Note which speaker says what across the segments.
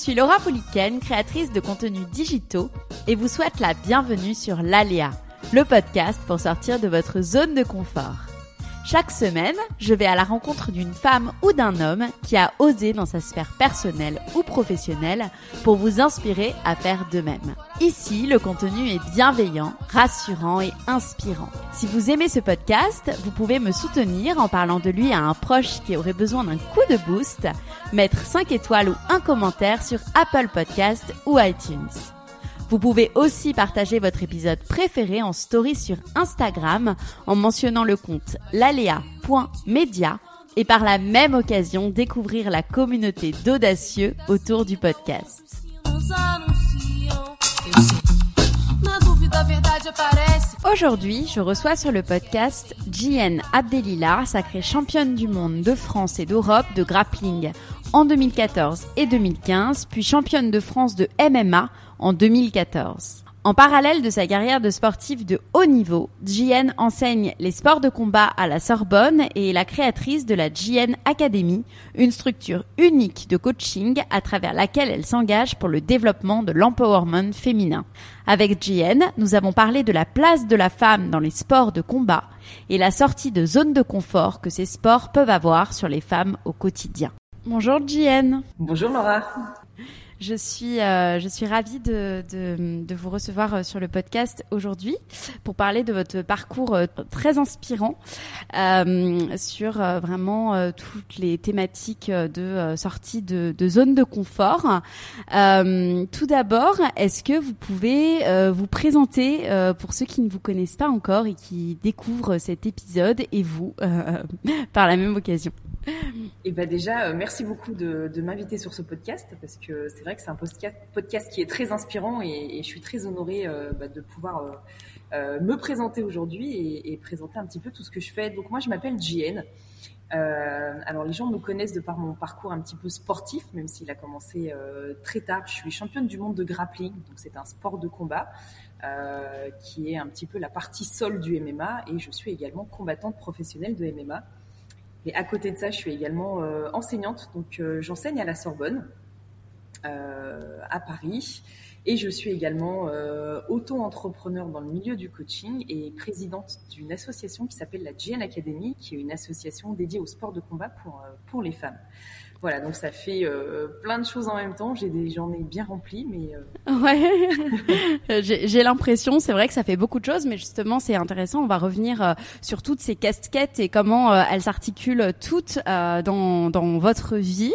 Speaker 1: suis Laura Pouliken, créatrice de contenus digitaux, et vous souhaite la bienvenue sur l'Aléa, le podcast pour sortir de votre zone de confort. Chaque semaine, je vais à la rencontre d'une femme ou d'un homme qui a osé dans sa sphère personnelle ou professionnelle pour vous inspirer à faire de même. Ici, le contenu est bienveillant, rassurant et inspirant. Si vous aimez ce podcast, vous pouvez me soutenir en parlant de lui à un proche qui aurait besoin d'un coup de boost, mettre 5 étoiles ou un commentaire sur Apple Podcast ou iTunes. Vous pouvez aussi partager votre épisode préféré en story sur Instagram en mentionnant le compte lalea.media et par la même occasion découvrir la communauté d'audacieux autour du podcast. Aujourd'hui, je reçois sur le podcast Jienne Abdelila, sacrée championne du monde de France et d'Europe de grappling en 2014 et 2015, puis championne de France de MMA en 2014. En parallèle de sa carrière de sportive de haut niveau, JN enseigne les sports de combat à la Sorbonne et est la créatrice de la JN Academy, une structure unique de coaching à travers laquelle elle s'engage pour le développement de l'empowerment féminin. Avec JN, nous avons parlé de la place de la femme dans les sports de combat et la sortie de zone de confort que ces sports peuvent avoir sur les femmes au quotidien. Bonjour JN.
Speaker 2: Bonjour Laura.
Speaker 1: Je suis, euh, je suis ravie de, de, de, vous recevoir euh, sur le podcast aujourd'hui pour parler de votre parcours euh, très inspirant euh, sur vraiment toutes les thématiques de sortie de, de zone de confort. tout d'abord, est-ce que vous pouvez vous présenter pour ceux qui ne vous connaissent pas encore et qui découvrent cet épisode et vous par la même occasion?
Speaker 2: Et eh ben déjà, merci beaucoup de, m'inviter sur ce podcast parce que c'est vrai que c'est un podcast, qui est très inspirant et, je suis très honorée euh, bah, de pouvoir euh, euh, me présenter aujourd'hui et, présenter un petit peu tout ce que je fais. Donc moi, je m'appelle JN. alors les gens me connaissent de par mon parcours un petit peu sportif, même s'il a commencé très tard. Je suis championne du monde de grappling, donc c'est un sport de combat. qui est un petit peu la partie sol du MMA et je suis également combattante professionnelle de MMA. Et à côté de ça, je suis également enseignante, donc j'enseigne à la Sorbonne euh, à Paris. Et je suis également euh, auto-entrepreneur dans le milieu du coaching et présidente d'une association qui s'appelle la GN Academy, qui est une association dédiée au sport de combat pour, euh, pour les femmes. Voilà, donc ça fait euh, plein de choses en même temps. J'ai des journées bien remplies, mais
Speaker 1: euh... ouais, j'ai l'impression, c'est vrai que ça fait beaucoup de choses, mais justement c'est intéressant. On va revenir euh, sur toutes ces casquettes et comment euh, elles s'articulent toutes dans, dans votre vie.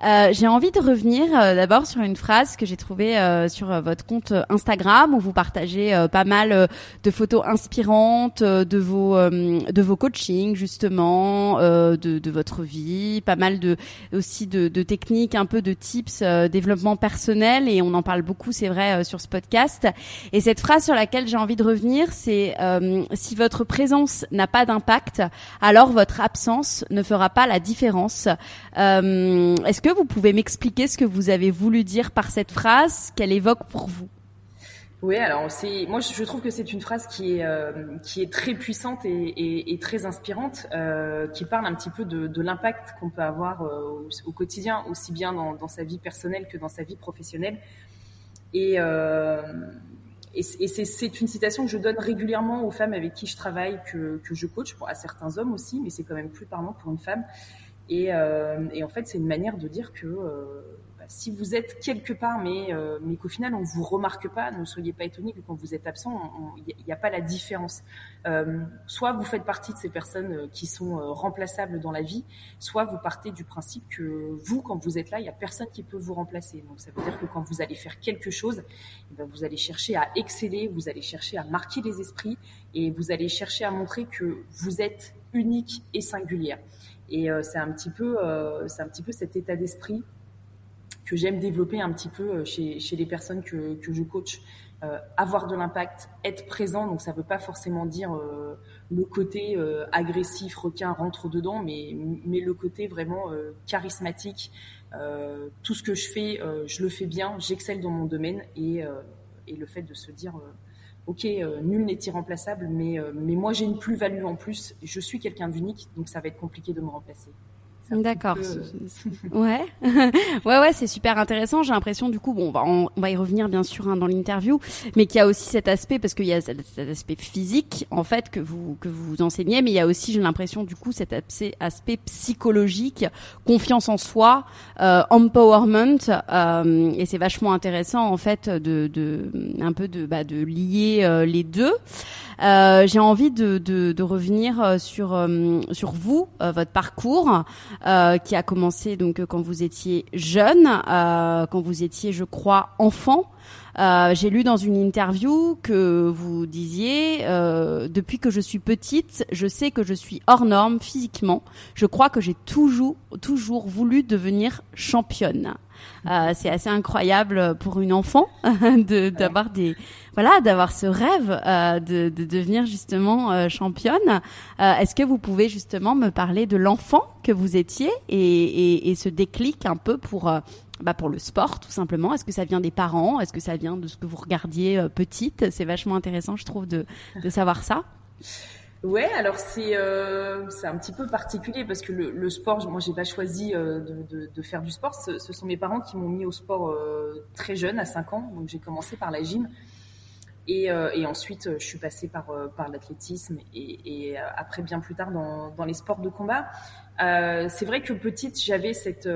Speaker 1: j'ai envie de revenir d'abord sur une phrase que j'ai trouvée sur votre compte Instagram où vous partagez pas mal de photos inspirantes de vos de vos coachings justement, de, de votre vie, pas mal de aussi de, de techniques, un peu de tips, euh, développement personnel, et on en parle beaucoup, c'est vrai, euh, sur ce podcast. Et cette phrase sur laquelle j'ai envie de revenir, c'est euh, si votre présence n'a pas d'impact, alors votre absence ne fera pas la différence. Est-ce que vous pouvez m'expliquer ce que vous avez voulu dire par cette phrase, qu'elle évoque pour vous?
Speaker 2: Oui, alors c'est moi je trouve que c'est une phrase qui est euh, qui est très puissante et, et, et très inspirante, euh, qui parle un petit peu de, de l'impact qu'on peut avoir euh, au, quotidien, aussi bien dans, dans, sa vie personnelle que dans sa vie professionnelle. Et, euh, et, c'est une citation que je donne régulièrement aux femmes avec qui je travaille, que, que je coach, pour, à certains hommes aussi, mais c'est quand même plus parlant pour une femme. Et, euh, et en fait, c'est une manière de dire que si vous êtes quelque part, mais, euh, mais qu'au final on vous remarque pas, ne soyez pas étonnés que quand vous êtes absent, il n'y a, pas la différence. Euh, soit vous faites partie de ces personnes euh, qui sont remplaçables dans la vie, soit vous partez du principe que vous, quand vous êtes là, il n'y a personne qui peut vous remplacer. Donc ça veut dire que quand vous allez faire quelque chose, eh ben, vous allez chercher à exceller, vous allez chercher à marquer les esprits et vous allez chercher à montrer que vous êtes unique et singulière. Et c'est un petit peu, c'est un petit peu cet état d'esprit que j'aime développer un petit peu euh, chez, les personnes que, je coach. Euh, avoir de l'impact, être présent, donc ça ne veut pas forcément dire euh, le côté euh, agressif, requin rentre dedans, mais, mais le côté vraiment euh, charismatique. tout ce que je fais, je le fais bien, j'excelle dans mon domaine et, et le fait de se dire ok, nul n'est irremplaçable, mais, mais moi j'ai une plus-value en plus, je suis quelqu'un d'unique, donc ça va être compliqué de me remplacer.
Speaker 1: D'accord. ouais, ouais, ouais, c'est super intéressant. J'ai l'impression, du coup, bon, on va, on, va y revenir bien sûr hein, dans l'interview, mais qu'il y a aussi cet aspect parce qu'il y a cet, aspect physique en fait que vous que vous enseignez, mais il y a aussi, j'ai l'impression, du coup, cet aspect, aspect psychologique, confiance en soi, euh, empowerment, euh, et c'est vachement intéressant en fait de, de un peu de bah, de lier euh, les deux. Euh, j'ai envie de, de, de, revenir euh, sur euh, sur vous, votre parcours qui a commencé donc quand vous étiez jeune, quand vous étiez, je crois, enfant. Euh, j'ai lu dans une interview que vous disiez euh, depuis que je suis petite, je sais que je suis hors norme physiquement. Je crois que j'ai toujours toujours voulu devenir championne. Euh, c'est assez incroyable pour une enfant de d'avoir des voilà d'avoir ce rêve euh, de, de devenir justement euh, championne. Euh, est-ce que vous pouvez justement me parler de l'enfant que vous étiez et, et, et ce déclic un peu pour bah pour le sport tout simplement? Est-ce que ça vient des parents? Est-ce que ça vient de ce que vous regardiez euh, petite? C'est vachement intéressant, je trouve, de, de savoir ça.
Speaker 2: Ouais, alors c'est euh, c'est un petit peu particulier parce que le, le sport, moi j'ai pas choisi euh, de, de, faire du sport. Ce, sont mes parents qui m'ont mis au sport euh, très jeune, à 5 ans. Donc j'ai commencé par la gym et, euh, et ensuite je suis passée par par l'athlétisme et, et, après bien plus tard dans, dans les sports de combat. c'est vrai que petite j'avais cette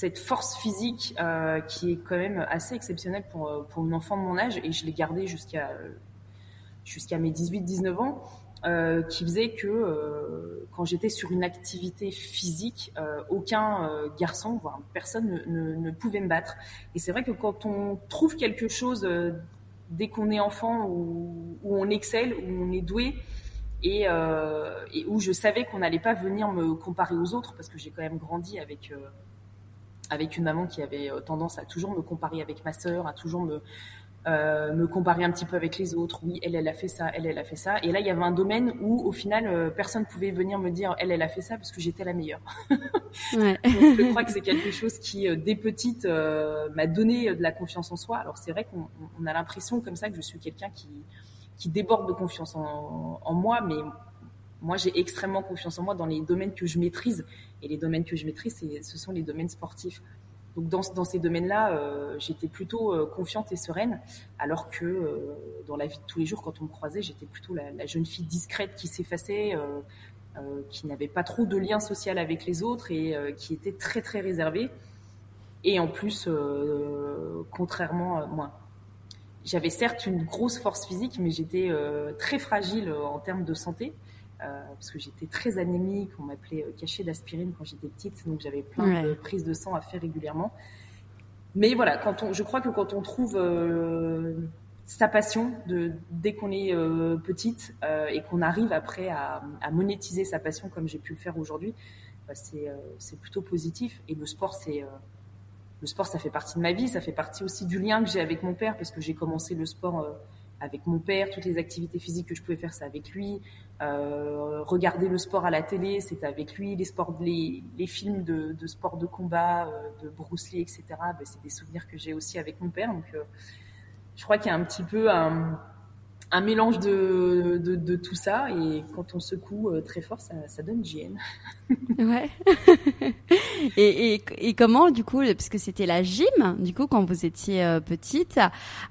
Speaker 2: cette force physique euh, qui est quand même assez exceptionnelle pour, euh, pour une enfant de mon âge, et je l'ai gardée jusqu'à jusqu'à mes 18-19 ans, euh, qui faisait que euh, quand j'étais sur une activité physique, euh, aucun euh, garçon, voire personne, ne, ne, pouvait me battre. Et c'est vrai que quand on trouve quelque chose dès qu'on est enfant, où, où, on excelle, où on est doué, et, et où je savais qu'on n'allait pas venir me comparer aux autres, parce que j'ai quand même grandi avec avec une maman qui avait euh, tendance à toujours me comparer avec ma sœur, à toujours me euh, me comparer un petit peu avec les autres. Oui, elle, elle a fait ça, elle, elle a fait ça. Et là, il y avait un domaine où, au final, euh, personne pouvait venir me dire, elle, elle a fait ça parce que j'étais la meilleure. ouais. je crois que c'est quelque chose qui, euh, dès petite, m'a donné de la confiance en soi. Alors, c'est vrai qu'on on a l'impression comme ça que je suis quelqu'un qui, qui déborde de confiance en, en moi, mais moi, j'ai extrêmement confiance en moi dans les domaines que je maîtrise. Et les domaines que je maîtrise, ce sont les domaines sportifs. Donc dans, ces domaines-là, euh, j'étais plutôt euh, confiante et sereine, alors que euh, dans la vie de tous les jours, quand on me croisait, j'étais plutôt la, jeune fille discrète qui s'effaçait, qui n'avait pas trop de lien social avec les autres et qui était très très réservée. Et en plus, contrairement à moi, j'avais certes une grosse force physique, mais j'étais très fragile en termes de santé. Euh, parce que j'étais très anémique, on m'appelait euh, cachet d'aspirine quand j'étais petite, donc j'avais plein ouais. de prises de sang à faire régulièrement. Mais voilà, quand on, je crois que quand on trouve euh, sa passion de, dès qu'on est euh, petite et qu'on arrive après à, à, monétiser sa passion comme j'ai pu le faire aujourd'hui, bah c'est c'est plutôt positif. Et le sport, c'est le sport, ça fait partie de ma vie, ça fait partie aussi du lien que j'ai avec mon père parce que j'ai commencé le sport avec mon père, toutes les activités physiques que je pouvais faire, c'est avec lui. Euh, regarder le sport à la télé, c'était avec lui. Les sports, les, films de, de sport de combat, euh, de Bruce Lee, etc. Ben, c'est des souvenirs que j'ai aussi avec mon père. Donc, euh, je crois qu'il y a un petit peu un, mélange de, tout ça. Et quand on secoue très fort, ça, donne GN.
Speaker 1: ouais. et, et, et, comment, du coup, parce que c'était la gym, du coup, quand vous étiez petite.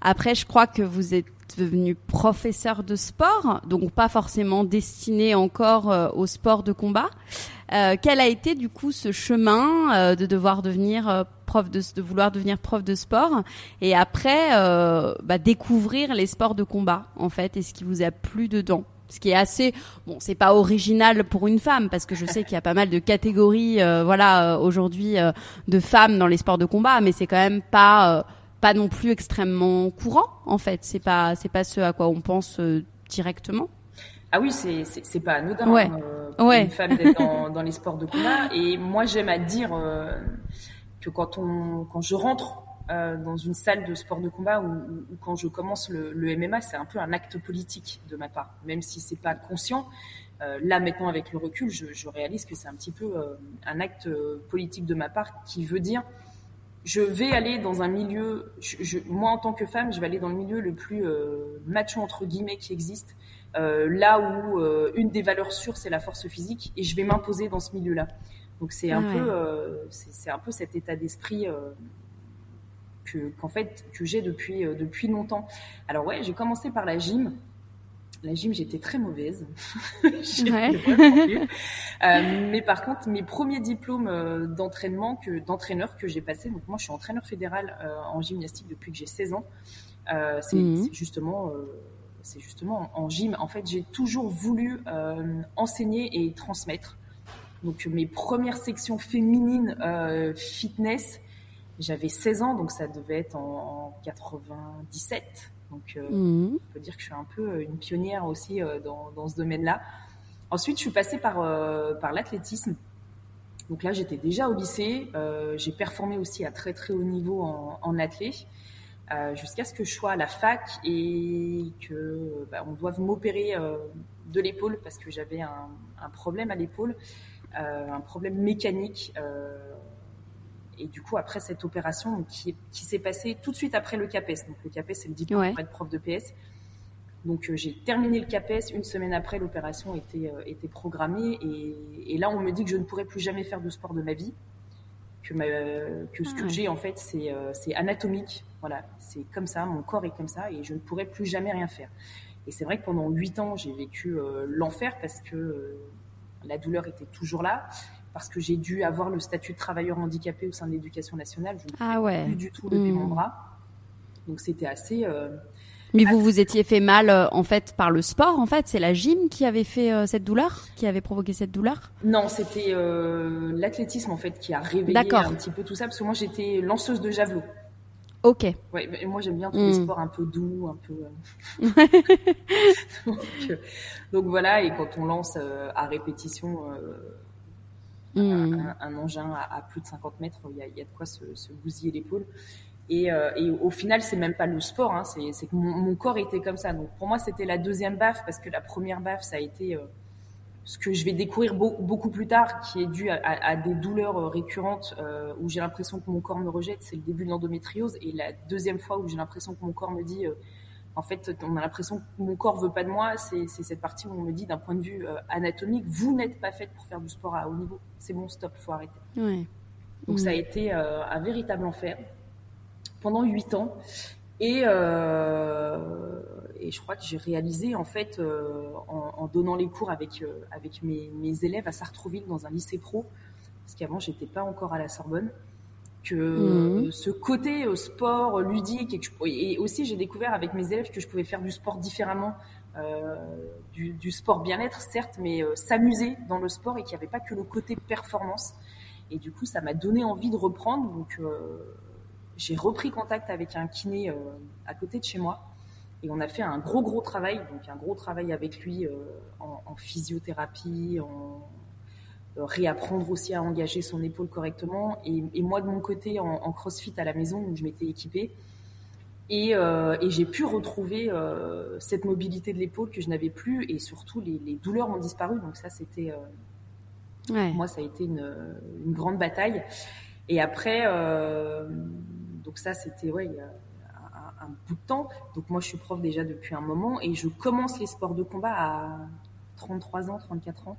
Speaker 1: Après, je crois que vous êtes devenu professeur de sport, donc pas forcément destiné encore euh, au sport de combat. Euh, quel a été du coup ce chemin euh, de devoir devenir euh, prof de, de vouloir devenir prof de sport et après euh, bah, découvrir les sports de combat en fait et ce qui vous a plu dedans? Ce qui est assez bon c'est pas original pour une femme parce que je sais qu'il y a pas mal de catégories euh, voilà aujourd'hui de femmes dans les sports de combat mais c'est quand même pas pas non plus extrêmement courant en fait. C'est pas c'est pas ce à quoi on pense euh, directement.
Speaker 2: Ah oui, c'est c'est pas anodin
Speaker 1: ouais.
Speaker 2: euh, pour
Speaker 1: ouais.
Speaker 2: une femme d'être dans, dans les sports de combat. Et moi, j'aime à dire euh, que quand on quand je rentre euh, dans une salle de sport de combat ou, quand je commence le, le MMA, c'est un peu un acte politique de ma part, même si c'est pas conscient. Euh, là maintenant, avec le recul, je, je réalise que c'est un petit peu un acte politique de ma part qui veut dire je vais aller dans un milieu, je, moi en tant que femme, je vais aller dans le milieu le plus euh, macho entre guillemets qui existe, euh, là où euh, une des valeurs sûres c'est la force physique, et je vais m'imposer dans ce milieu-là. Donc c'est un ah peu, euh, c'est un peu cet état d'esprit que qu'en fait que j'ai depuis depuis longtemps. Alors ouais, j'ai commencé par la gym. La gym, j'étais très mauvaise. euh, mais par contre, mes premiers diplômes euh, d'entraînement, que d'entraîneur que j'ai passé, donc moi je suis entraîneur fédéral euh, en gymnastique depuis que j'ai 16 ans. Euh, c'est mmh. justement, c'est justement en, gym. En fait, j'ai toujours voulu enseigner et transmettre. Donc mes premières sections féminines fitness, j'avais 16 ans, donc ça devait être en, en 97. Donc, euh, mmh. on peut dire que je suis un peu euh, une pionnière aussi euh, dans, dans, ce domaine-là. Ensuite, je suis passée par, par l'athlétisme. Donc là, j'étais déjà au lycée. j'ai performé aussi à très très haut niveau en, en athlé. Euh, jusqu'à ce que je sois à la fac et que bah, on doive m'opérer euh, de l'épaule parce que j'avais un, un, problème à l'épaule, euh, un problème mécanique et du coup, après cette opération qui, qui s'est passée tout de suite après le CAPES, donc le CAPES, c'est le diplôme ouais. pour être prof de PS. Donc euh, j'ai terminé le CAPES, une semaine après, l'opération était, euh, était programmée. Et, et, là, on me dit que je ne pourrais plus jamais faire de sport de ma vie. Que, ma, que ce que ah. j'ai, en fait, c'est euh, anatomique. Voilà, c'est comme ça, mon corps est comme ça, et je ne pourrais plus jamais rien faire. Et c'est vrai que pendant huit ans, j'ai vécu euh, l'enfer parce que euh, la douleur était toujours là parce que j'ai dû avoir le statut de travailleur handicapé au sein de l'éducation nationale. Je ne
Speaker 1: ah ouais.
Speaker 2: plus du tout lever mmh. mon bras. Donc c'était assez. Euh,
Speaker 1: mais vous vous étiez fait mal euh, en fait par le sport en fait c'est la gym qui avait fait euh, cette douleur qui avait provoqué cette douleur?
Speaker 2: Non c'était l'athlétisme en fait qui a réveillé un petit peu tout ça parce que moi j'étais lanceuse de javelot.
Speaker 1: Ok.
Speaker 2: Ouais, moi j'aime bien tous les mmh. sports un peu doux, un peu. donc, donc, voilà, et quand on lance à répétition Mmh. Un, un, engin à, à, plus de 50 mètres, il y a, il y a de quoi se, se bousiller l'épaule. Et, euh, et, au final, c'est même pas le sport, hein, c'est que mon, mon, corps était comme ça. Donc pour moi, c'était la deuxième baffe parce que la première baffe, ça a été euh, ce que je vais découvrir beau, beaucoup plus tard, qui est dû à, à, à des douleurs euh, récurrentes euh, où j'ai l'impression que mon corps me rejette. C'est le début de l'endométriose. Et la deuxième fois où j'ai l'impression que mon corps me dit euh, en fait, on a l'impression que mon corps veut pas de moi. C'est cette partie où on me dit, d'un point de vue euh, anatomique, vous n'êtes pas faite pour faire du sport à haut niveau. C'est bon, stop, faut arrêter.
Speaker 1: Ouais.
Speaker 2: Donc mmh. ça a été euh, un véritable enfer pendant huit ans. Et, euh, et je crois que j'ai réalisé, en fait, en, en, donnant les cours avec, avec mes, mes, élèves à Sartrouville dans un lycée pro, parce qu'avant, j'étais pas encore à la Sorbonne, que mmh. ce côté au sport ludique et, que je, et aussi j'ai découvert avec mes élèves que je pouvais faire du sport différemment, euh, du, du, sport bien-être certes, mais euh, s'amuser dans le sport et qu'il n'y avait pas que le côté performance. Et du coup, ça m'a donné envie de reprendre. Donc, euh, j'ai repris contact avec un kiné à côté de chez moi et on a fait un gros gros travail, donc un gros travail avec lui en, en physiothérapie, en euh, réapprendre aussi à engager son épaule correctement. Et, et moi, de mon côté, en, en, crossfit à la maison, où je m'étais équipée, et, euh, et j'ai pu retrouver euh, cette mobilité de l'épaule que je n'avais plus, et surtout les, les, douleurs ont disparu. Donc ça, c'était euh, ouais. moi, ça a été une, une, grande bataille. Et après, euh, donc ça, c'était ouais, il y a un, un, bout de temps. Donc moi, je suis prof déjà depuis un moment, et je commence les sports de combat à 33 ans, 34 ans.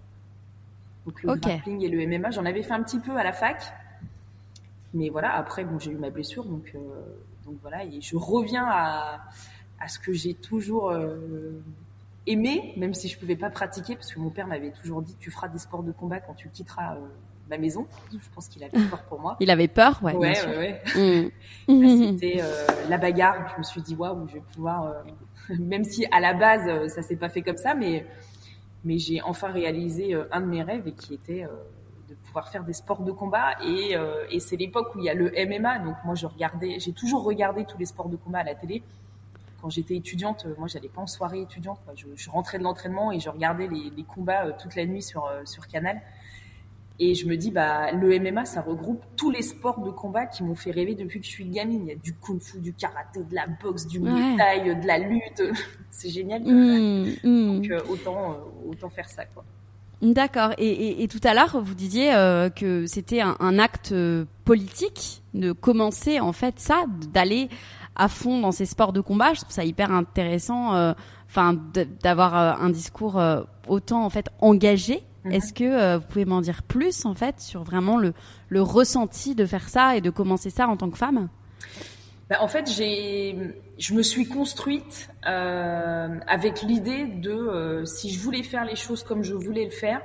Speaker 2: Donc le okay. grappling et le MMA, j'en avais fait un petit peu à la fac. Mais voilà, après, bon, j'ai eu ma blessure, donc, euh, donc voilà, et je reviens à, à ce que j'ai toujours euh, aimé, même si je pouvais pas pratiquer, parce que mon père m'avait toujours dit, tu feras des sports de combat quand tu quitteras euh, ma maison. Je pense qu'il avait peur pour moi.
Speaker 1: Il avait peur, ouais.
Speaker 2: Ouais, ouais, ouais. Mmh. C'était euh, la bagarre. Je me suis dit, waouh, je vais pouvoir, euh, même si à la base ça s'est pas fait comme ça, mais mais j'ai enfin réalisé euh, un de mes rêves et qui était euh, de pouvoir faire des sports de combat. Et, euh, c'est l'époque où il y a le MMA donc moi je regardais j'ai toujours regardé tous les sports de combat à la télé. Quand j'étais étudiante moi j'allais pas en soirée étudiante je, je, rentrais de l'entraînement et je regardais les, les combats toute la nuit sur sur Canal et je me dis, bah, le MMA, ça regroupe tous les sports de combat qui m'ont fait rêver depuis que je suis gamine. Il y a du kung-fu, du karaté, de la boxe, du muay thai, de la lutte. C'est génial. Mmh, Donc, euh, autant, euh, autant faire ça, quoi.
Speaker 1: D'accord. Et, tout à l'heure, vous disiez que c'était un, acte politique de commencer en fait ça, d'aller à fond dans ces sports de combat. Je trouve ça hyper intéressant, enfin, d'avoir un discours autant en fait engagé. Mhm. Est-ce que vous pouvez m'en dire plus en fait sur vraiment le, le ressenti de faire ça et de commencer ça en tant que femme?
Speaker 2: Bah, en fait, j'ai, je me suis construite euh, avec l'idée de euh, si je voulais faire les choses comme je voulais le faire,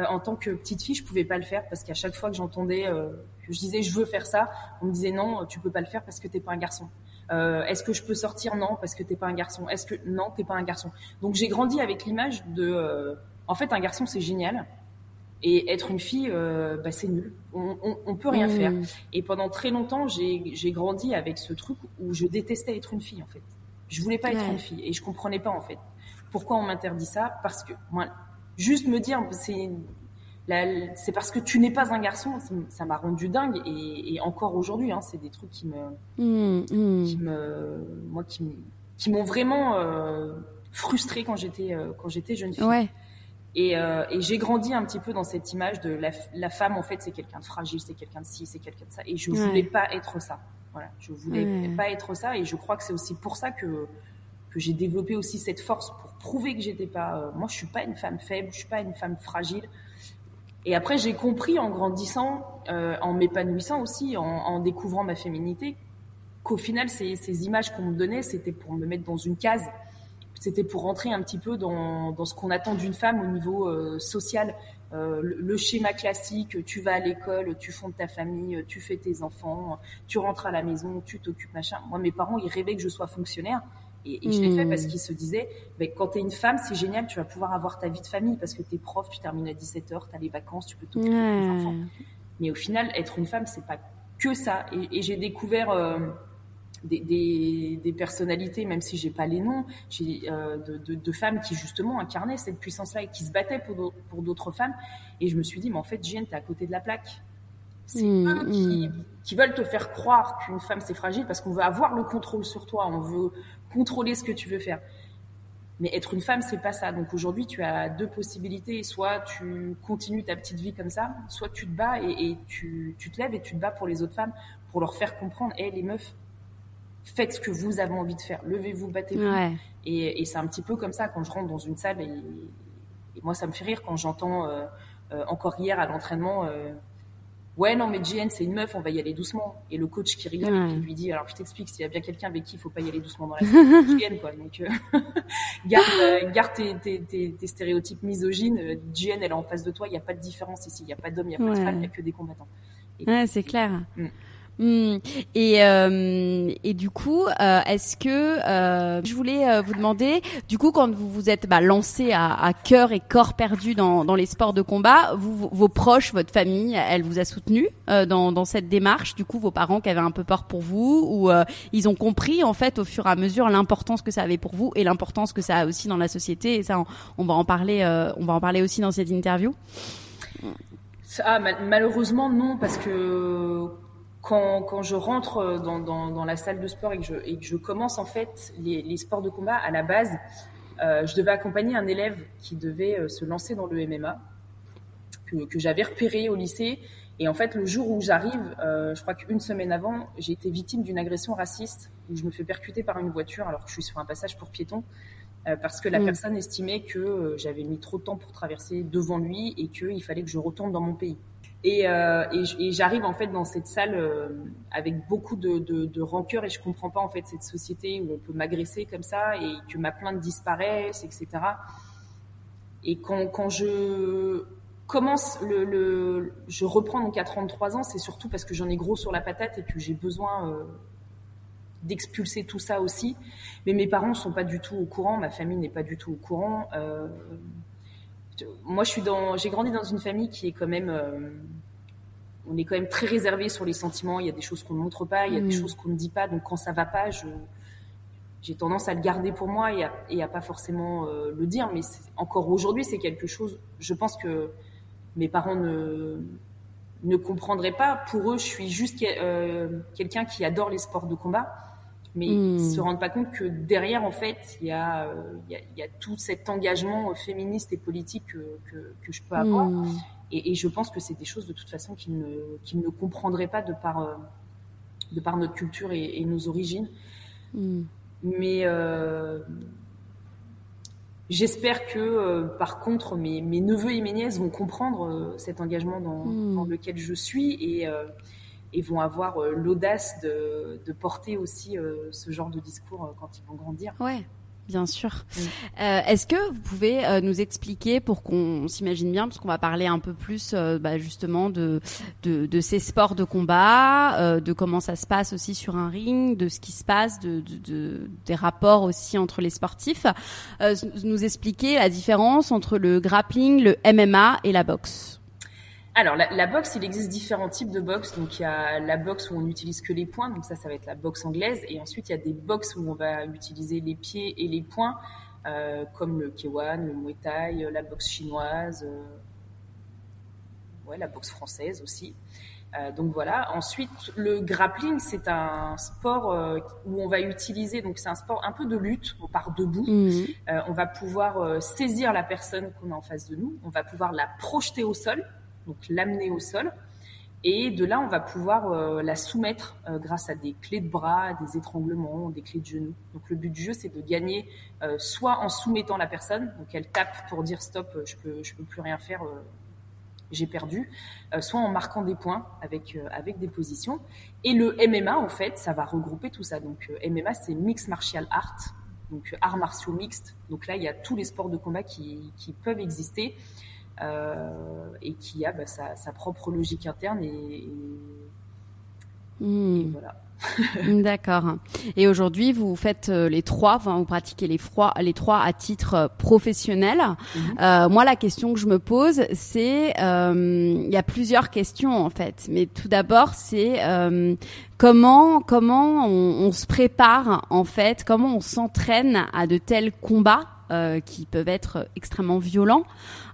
Speaker 2: euh, en tant que petite fille, je pouvais pas le faire parce qu'à chaque fois que j'entendais, que je disais je veux faire ça, on me disait non, tu peux pas le faire parce que t'es pas un garçon. Est-ce que je peux sortir? Non, parce que t'es pas un garçon. Est-ce que non, t'es pas un garçon. Donc j'ai grandi avec l'image de, en fait, un garçon c'est génial. Et être une fille, euh, bah, c'est nul. On, on, on, peut rien faire. Mmh. Et pendant très longtemps, j'ai grandi avec ce truc où je détestais être une fille, en fait. Je voulais pas être une fille et je comprenais pas, en fait. Pourquoi on m'interdit ça Parce que, moi, juste me dire, c'est c'est parce que tu n'es pas un garçon, ça m'a rendu dingue et, et encore aujourd'hui, hein, c'est des trucs qui me, mmh, mmh. qui me, moi, qui, qui m'ont vraiment euh, frustrée quand j'étais euh, quand j'étais jeune fille. Ouais. Et, euh, et j'ai grandi un petit peu dans cette image de la, la femme, en fait, c'est quelqu'un de fragile, c'est quelqu'un de ci, c'est quelqu'un de ça. Et je voulais pas être ça. Voilà, je voulais pas être ça. Et je crois que c'est aussi pour ça que que j'ai développé aussi cette force pour prouver que j'étais pas. Euh, moi, je suis pas une femme faible, je suis pas une femme fragile. Et après, j'ai compris en grandissant, euh, en m'épanouissant aussi, en, en, découvrant ma féminité, qu'au final, ces, ces images qu'on me donnait, c'était pour me mettre dans une case c'était pour rentrer un petit peu dans, dans ce qu'on attend d'une femme au niveau euh, social. Euh, le, schéma classique, tu vas à l'école, tu fondes ta famille, tu fais tes enfants, tu rentres à la maison, tu t'occupes, machin. Moi, mes parents, ils rêvaient que je sois fonctionnaire. Et, je l'ai fait parce hmm. qu'ils se disaient, ben, quand tu es une femme, c'est génial, tu vas pouvoir avoir ta vie de famille parce que tu es prof, tu termines à 17h, tu as les vacances, tu peux t'occuper de tes enfants. Mais au final, être une femme, c'est pas que ça. Et, j'ai découvert... Euh, des, des, personnalités, même si j'ai pas les noms, euh, de, de, femmes qui justement incarnaient cette puissance-là et qui se battaient pour d'autres femmes. Et je me suis dit, mais en fait, Jeanne, t'es à côté de la plaque. C'est mmh, eux qui, mmh. qui, veulent te faire croire qu'une femme c'est fragile parce qu'on veut avoir le contrôle sur toi, on veut contrôler ce que tu veux faire. Mais être une femme, c'est pas ça. Donc aujourd'hui, tu as deux possibilités. Soit tu continues ta petite vie comme ça, soit tu te bats et, et tu, tu, te lèves et tu te bats pour les autres femmes, pour leur faire comprendre, hé, les meufs, faites ce que vous avez envie de faire. Levez-vous, battez-vous. Et, c'est un petit peu comme ça quand je rentre dans une salle. Et, moi, ça me fait rire quand j'entends euh, euh, encore hier à l'entraînement. Euh, ouais, non, mais JN, c'est une meuf, on va y aller doucement. Et le coach qui rigole et qui lui dit, alors je t'explique, s'il y a bien quelqu'un avec qui il faut pas y aller doucement dans la salle, JN, quoi. Donc, garde, garde tes, tes, tes, stéréotypes misogynes. JN, elle est en face de toi, il n'y a pas de différence ici. Il n'y a pas d'homme, il n'y a pas de femme, il n'y a que des combattants.
Speaker 1: ouais, c'est clair. Mm. Hmm. Et, euh, et du coup, euh, est-ce que euh, je voulais euh, vous demander, du coup, quand vous vous êtes bah, lancé à, à, cœur et corps perdu dans, dans les sports de combat, vous, vos proches, votre famille, elle vous a soutenu euh, dans, dans cette démarche? Du coup, vos parents qui avaient un peu peur pour vous, ou ils ont compris en fait au fur et à mesure l'importance que ça avait pour vous et l'importance que ça a aussi dans la société? Et ça, on, va en parler, on va en parler aussi dans cette interview.
Speaker 2: Ah, malheureusement non, parce que quand, quand, je rentre dans, dans, dans, la salle de sport et que je, et que je commence en fait les, les, sports de combat à la base, euh, je devais accompagner un élève qui devait euh, se lancer dans le MMA que, que j'avais repéré au lycée. Et en fait, le jour où j'arrive, euh, je crois qu'une semaine avant, j'ai été victime d'une agression raciste où je me fais percuter par une voiture alors que je suis sur un passage pour piétons euh, parce que la mmh. personne estimait que euh, j'avais mis trop de temps pour traverser devant lui et qu'il fallait que je retourne dans mon pays. Et, euh, et, j'arrive en fait dans cette salle euh, avec beaucoup de, de, de, rancœur et je comprends pas en fait cette société où on peut m'agresser comme ça et que ma plainte disparaisse, etc. Et quand, quand je commence le, le, je reprends donc à 33 ans, c'est surtout parce que j'en ai gros sur la patate et que j'ai besoin euh, d'expulser tout ça aussi. Mais mes parents sont pas du tout au courant, ma famille n'est pas du tout au courant. Euh, moi, je suis dans, j'ai grandi dans une famille qui est quand même, euh, on est quand même très réservé sur les sentiments. Il y a des choses qu'on ne montre pas, il y a des mm. choses qu'on ne dit pas. Donc, quand ça va pas, je, j'ai tendance à le garder pour moi et à, et à pas forcément euh, le dire. Mais encore aujourd'hui, c'est quelque chose. Je pense que mes parents ne ne comprendraient pas. Pour eux, je suis juste euh, quelqu'un qui adore les sports de combat. Mais ils ne se rendent pas compte que derrière, en fait, il y a, il y a, il y a tout cet engagement féministe et politique que, que, que je peux avoir. Et, et, je pense que c'est des choses de toute façon qu'ils ne, qu'ils ne comprendraient pas de par, de par notre culture et, et nos origines. Mais euh, j'espère que, euh, par contre, mes, mes, neveux et mes nièces vont comprendre euh, cet engagement dans, dans, lequel je suis. Et, euh, et vont avoir euh, l'audace de, de, porter aussi ce genre de discours quand ils vont grandir.
Speaker 1: Ouais. Bien sûr. Euh, Est-ce que vous pouvez euh, nous expliquer pour qu'on s'imagine bien, parce qu'on va parler un peu plus euh, bah, justement de, de, de, ces sports de combat, euh, de comment ça se passe aussi sur un ring, de ce qui se passe, de, de des rapports aussi entre les sportifs, euh, nous expliquer la différence entre le grappling, le MMA et la boxe.
Speaker 2: Alors, la, la, boxe, il existe différents types de boxe. Donc, il y a la boxe où on n'utilise que les poings. Donc, ça, ça va être la boxe anglaise. Et ensuite, il y a des boxes où on va utiliser les pieds et les poings, euh, comme le K1, le Muay Thai, la boxe chinoise, euh, ouais, la boxe française aussi. Euh, donc voilà. Ensuite, le grappling, c'est un sport euh, où on va utiliser. Donc c'est un sport un peu de lutte. On part debout. Mmh. Euh, on va pouvoir saisir la personne qu'on a en face de nous. On va pouvoir la projeter au sol donc l'amener au sol. Et de là, on va pouvoir euh, la soumettre euh, grâce à des clés de bras, des étranglements, des clés de genoux. Donc le but du jeu, c'est de gagner euh, soit en soumettant la personne, donc elle tape pour dire stop, je peux, je peux plus rien faire, j'ai perdu, soit en marquant des points avec avec des positions. Et le MMA, en fait, ça va regrouper tout ça. Donc MMA, c'est Mixed Martial Art, donc arts martiaux mixtes. Donc là, il y a tous les sports de combat qui, qui peuvent exister. Euh, et qui a bah, sa, sa, propre logique interne et, et,
Speaker 1: mmh. et voilà. D'accord. Et aujourd'hui, vous faites euh, les trois, enfin, vous pratiquez les, froids, les trois à titre euh, professionnel. Mmh. Euh, moi, la question que je me pose, c'est, euh, il y a plusieurs questions en fait. Mais tout d'abord, c'est euh, comment comment on, on, se prépare en fait, comment on s'entraîne à de tels combats euh, qui peuvent être extrêmement violents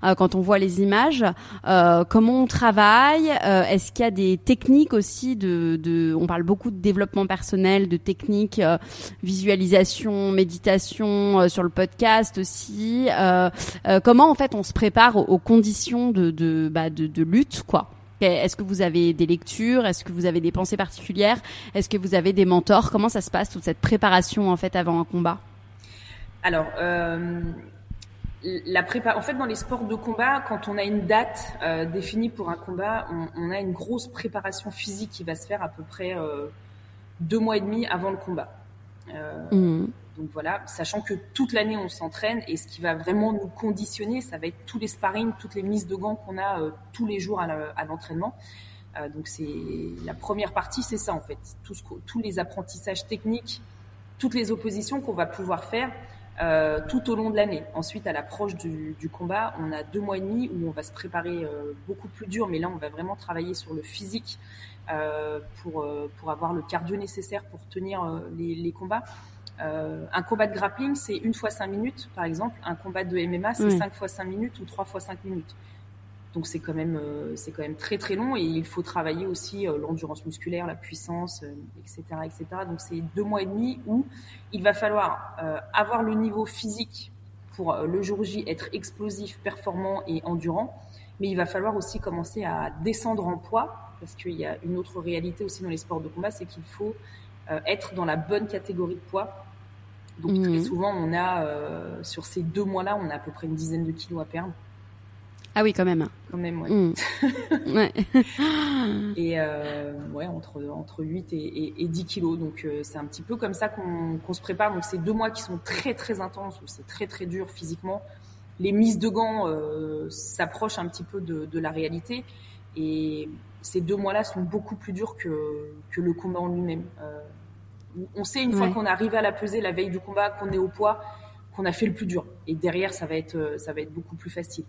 Speaker 1: euh, quand on voit les images. Euh, comment on travaille euh, Est-ce qu'il y a des techniques aussi de, de, On parle beaucoup de développement personnel, de techniques, euh, visualisation, méditation sur le podcast aussi. comment en fait on se prépare aux, aux conditions de, de, bah, de, de lutte, quoi est-ce que vous avez des lectures? Est-ce que vous avez des pensées particulières? Est-ce que vous avez des mentors? Comment ça se passe toute cette préparation en fait avant un combat?
Speaker 2: Alors, euh, la prépa... en fait, dans les sports de combat, quand on a une date euh, définie pour un combat, on, on, a une grosse préparation physique qui va se faire à peu près euh, deux mois et demi avant le combat. Mmh. Donc voilà, sachant que toute l'année on s'entraîne et ce qui va vraiment nous conditionner, ça va être tous les sparring, toutes les mises de gants qu'on a tous les jours à l'entraînement. donc c'est la première partie, c'est ça en fait, tout ce, tous les apprentissages techniques, toutes les oppositions qu'on va pouvoir faire euh, tout au long de l'année. Ensuite, à l'approche du, du, combat, on a deux mois et demi où on va se préparer euh, beaucoup plus dur, mais là, on va vraiment travailler sur le physique euh, pour, euh, pour avoir le cardio nécessaire pour tenir euh, les, les, combats. un combat de grappling, c'est une fois cinq minutes, par exemple. Un combat de MMA, c'est cinq fois cinq minutes ou trois fois cinq minutes. Donc c'est quand même euh, c'est quand même très très long et il faut travailler aussi euh, l'endurance musculaire, la puissance, etc., euh, etc. Donc c'est deux mois et demi où il va falloir avoir le niveau physique pour le jour J être explosif, performant et endurant, mais il va falloir aussi commencer à descendre en poids parce qu'il y a une autre réalité aussi dans les sports de combat, c'est qu'il faut être dans la bonne catégorie de poids. Donc mmh. très souvent on a sur ces deux mois-là, on a à peu près une dizaine de kilos à perdre.
Speaker 1: Ah oui, quand même.
Speaker 2: Quand même, ouais. Mmh. ouais. et euh, ouais, entre, entre 8 et, et, et 10 kilos. Donc, euh, c'est un petit peu comme ça qu'on qu se prépare. Donc, c'est deux mois qui sont très, très intenses, où c'est très, très dur physiquement. Les mises de gants euh, s'approchent un petit peu de, de, la réalité. Et ces deux mois-là sont beaucoup plus durs que, que le combat en lui-même. Euh, on sait une ouais. fois qu'on arrive à la peser la veille du combat, qu'on est au poids, qu'on a fait le plus dur. Et derrière, ça va être, euh, ça va être beaucoup plus facile.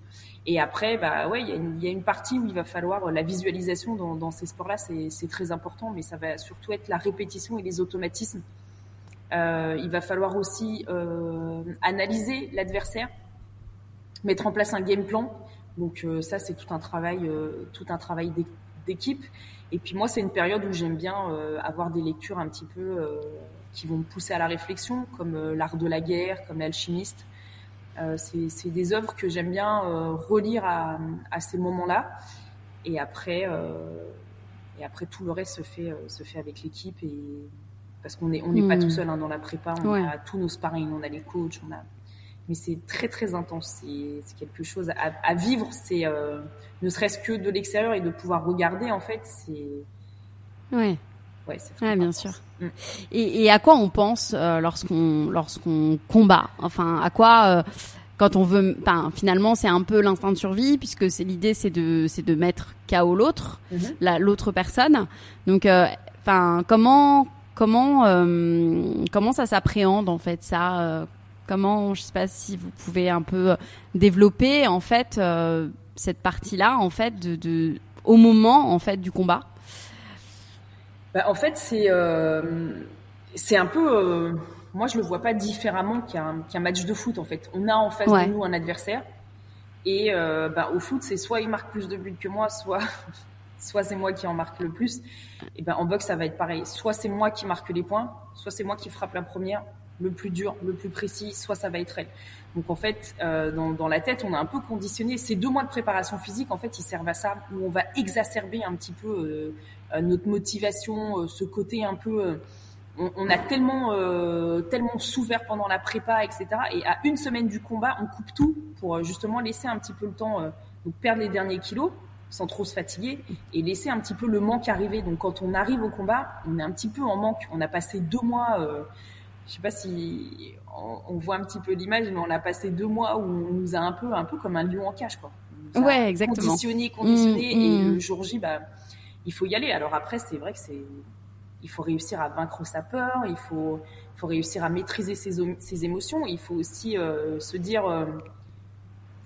Speaker 2: Et après, bah ouais, il y, y, a une partie où il va falloir la visualisation dans, dans ces sports-là, c'est très important, mais ça va surtout être la répétition et les automatismes. Euh, il va falloir aussi euh, analyser l'adversaire, mettre en place un game plan. Donc euh, ça, c'est tout un travail, euh, tout un travail d'équipe. Et puis moi, c'est une période où j'aime bien avoir des lectures un petit peu qui vont me pousser à la réflexion, comme l'art de la guerre, comme l'alchimiste. c'est des œuvres que j'aime bien relire à, à ces moments-là. Et après, et après tout le reste se fait se fait avec l'équipe et parce qu'on n'est on n'est pas tout hmm. seul hein, dans la prépa, on a tous nos sparring, on a les coachs, on a mais c'est très très intense. C'est quelque chose à, vivre. C'est euh, ne serait-ce que de l'extérieur et de pouvoir regarder en fait. C'est
Speaker 1: ouais. Ouais, c'est bien sûr. Hmm. Et, et, à quoi on pense euh, lorsqu'on lorsqu'on combat? Enfin, à quoi euh, quand on veut Enfin, finalement, c'est un peu l'instinct de survie puisque c'est l'idée, c'est de c'est de mettre KO l'autre, mm-hmm. l'autre personne. Donc, enfin, comment Comment euh, comment ça s'appréhende en fait ça euh, Comment je sais pas si vous pouvez un peu développer en fait euh, cette partie-là en fait de, de, au moment en fait du combat?
Speaker 2: Bah, en fait c'est c'est un peu moi je le vois pas différemment qu'un qu'un match de foot en fait. On a en face de nous un adversaire et bah, au foot c'est soit il marque plus de buts que moi, soit soit c'est moi qui en marque le plus. Et ben en boxe ça va être pareil. Soit c'est moi qui marque les points, soit c'est moi qui frappe la première, le plus dur, le plus précis, soit ça va être elle. Donc en fait, euh, dans, dans, la tête, on a un peu conditionné. Ces deux mois de préparation physique, en fait, ils servent à ça, où on va exacerber un petit peu euh, euh notre motivation, euh, ce côté un peu. Euh, on, a tellement, tellement souffert pendant la prépa, etc. Et à une semaine du combat, on coupe tout pour justement laisser un petit peu le temps, de perdre les derniers kilos sans trop se fatiguer et laisser un petit peu le manque arriver. Donc quand on arrive au combat, on est un petit peu en manque. On a passé deux mois, je sais pas si on, voit un petit peu l'image, mais on a passé deux mois où on nous a un peu, un peu comme un lion en cage, quoi.
Speaker 1: Ouais, exactement.
Speaker 2: Conditionné, conditionné, mmh, et mmh. le jour J, bah, il faut y aller. Alors après, c'est vrai que c'est, il faut réussir à vaincre sa peur, il faut, il faut réussir à maîtriser ses, ses émotions, il faut aussi euh, se dire euh,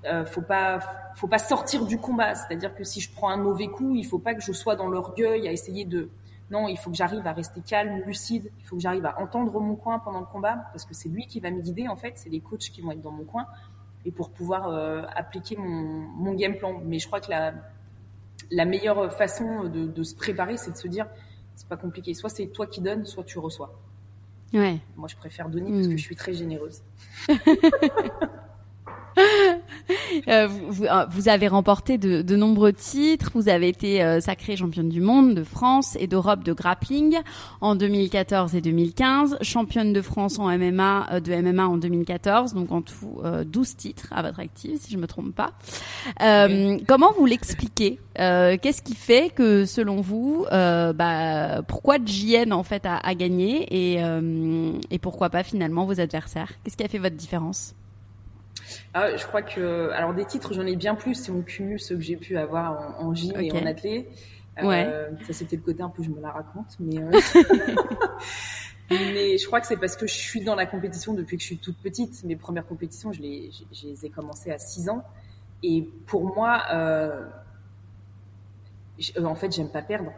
Speaker 2: euh, faut pas faut pas sortir du combat c'est-à-dire que si je prends un mauvais coup il faut pas que je sois dans l'orgueil à essayer de non il faut que j'arrive à rester calme lucide. Il faut que j'arrive à entendre mon coin pendant le combat parce que c'est lui qui va me guider en fait. C'est les coachs qui vont être dans mon coin et pour pouvoir euh, appliquer mon, mon game plan. Mais je crois que la la meilleure façon de, de se préparer c'est de se dire c'est pas compliqué. Soit c'est toi qui donnes soit tu reçois.
Speaker 1: Ouais.
Speaker 2: Moi je préfère donner parce que hmm. je suis très généreuse
Speaker 1: Euh, vous, euh, vous, avez remporté de, de, nombreux titres. Vous avez été euh, sacrée championne du monde, de France et d'Europe de grappling en 2014 et 2015, championne de France en MMA, de MMA en 2014, donc en tout 12 titres à votre actif, si je me trompe pas. Comment vous l'expliquez Qu'est-ce qui fait que, selon vous, bah, pourquoi JN en fait a, a gagné et, et pourquoi pas finalement vos adversaires? Qu'est-ce qui a fait votre différence?
Speaker 2: Ah, je crois que, alors des titres, j'en ai bien plus si on cumule ceux que j'ai pu avoir en, en gym et en athlé. Euh, Ça, c'était le côté un peu je me la raconte, mais. Euh... mais je crois que c'est parce que je suis dans la compétition depuis que je suis toute petite. Mes premières compétitions, je les, je les ai commencées à 6 ans. Et pour moi, euh, en fait, j'aime pas perdre.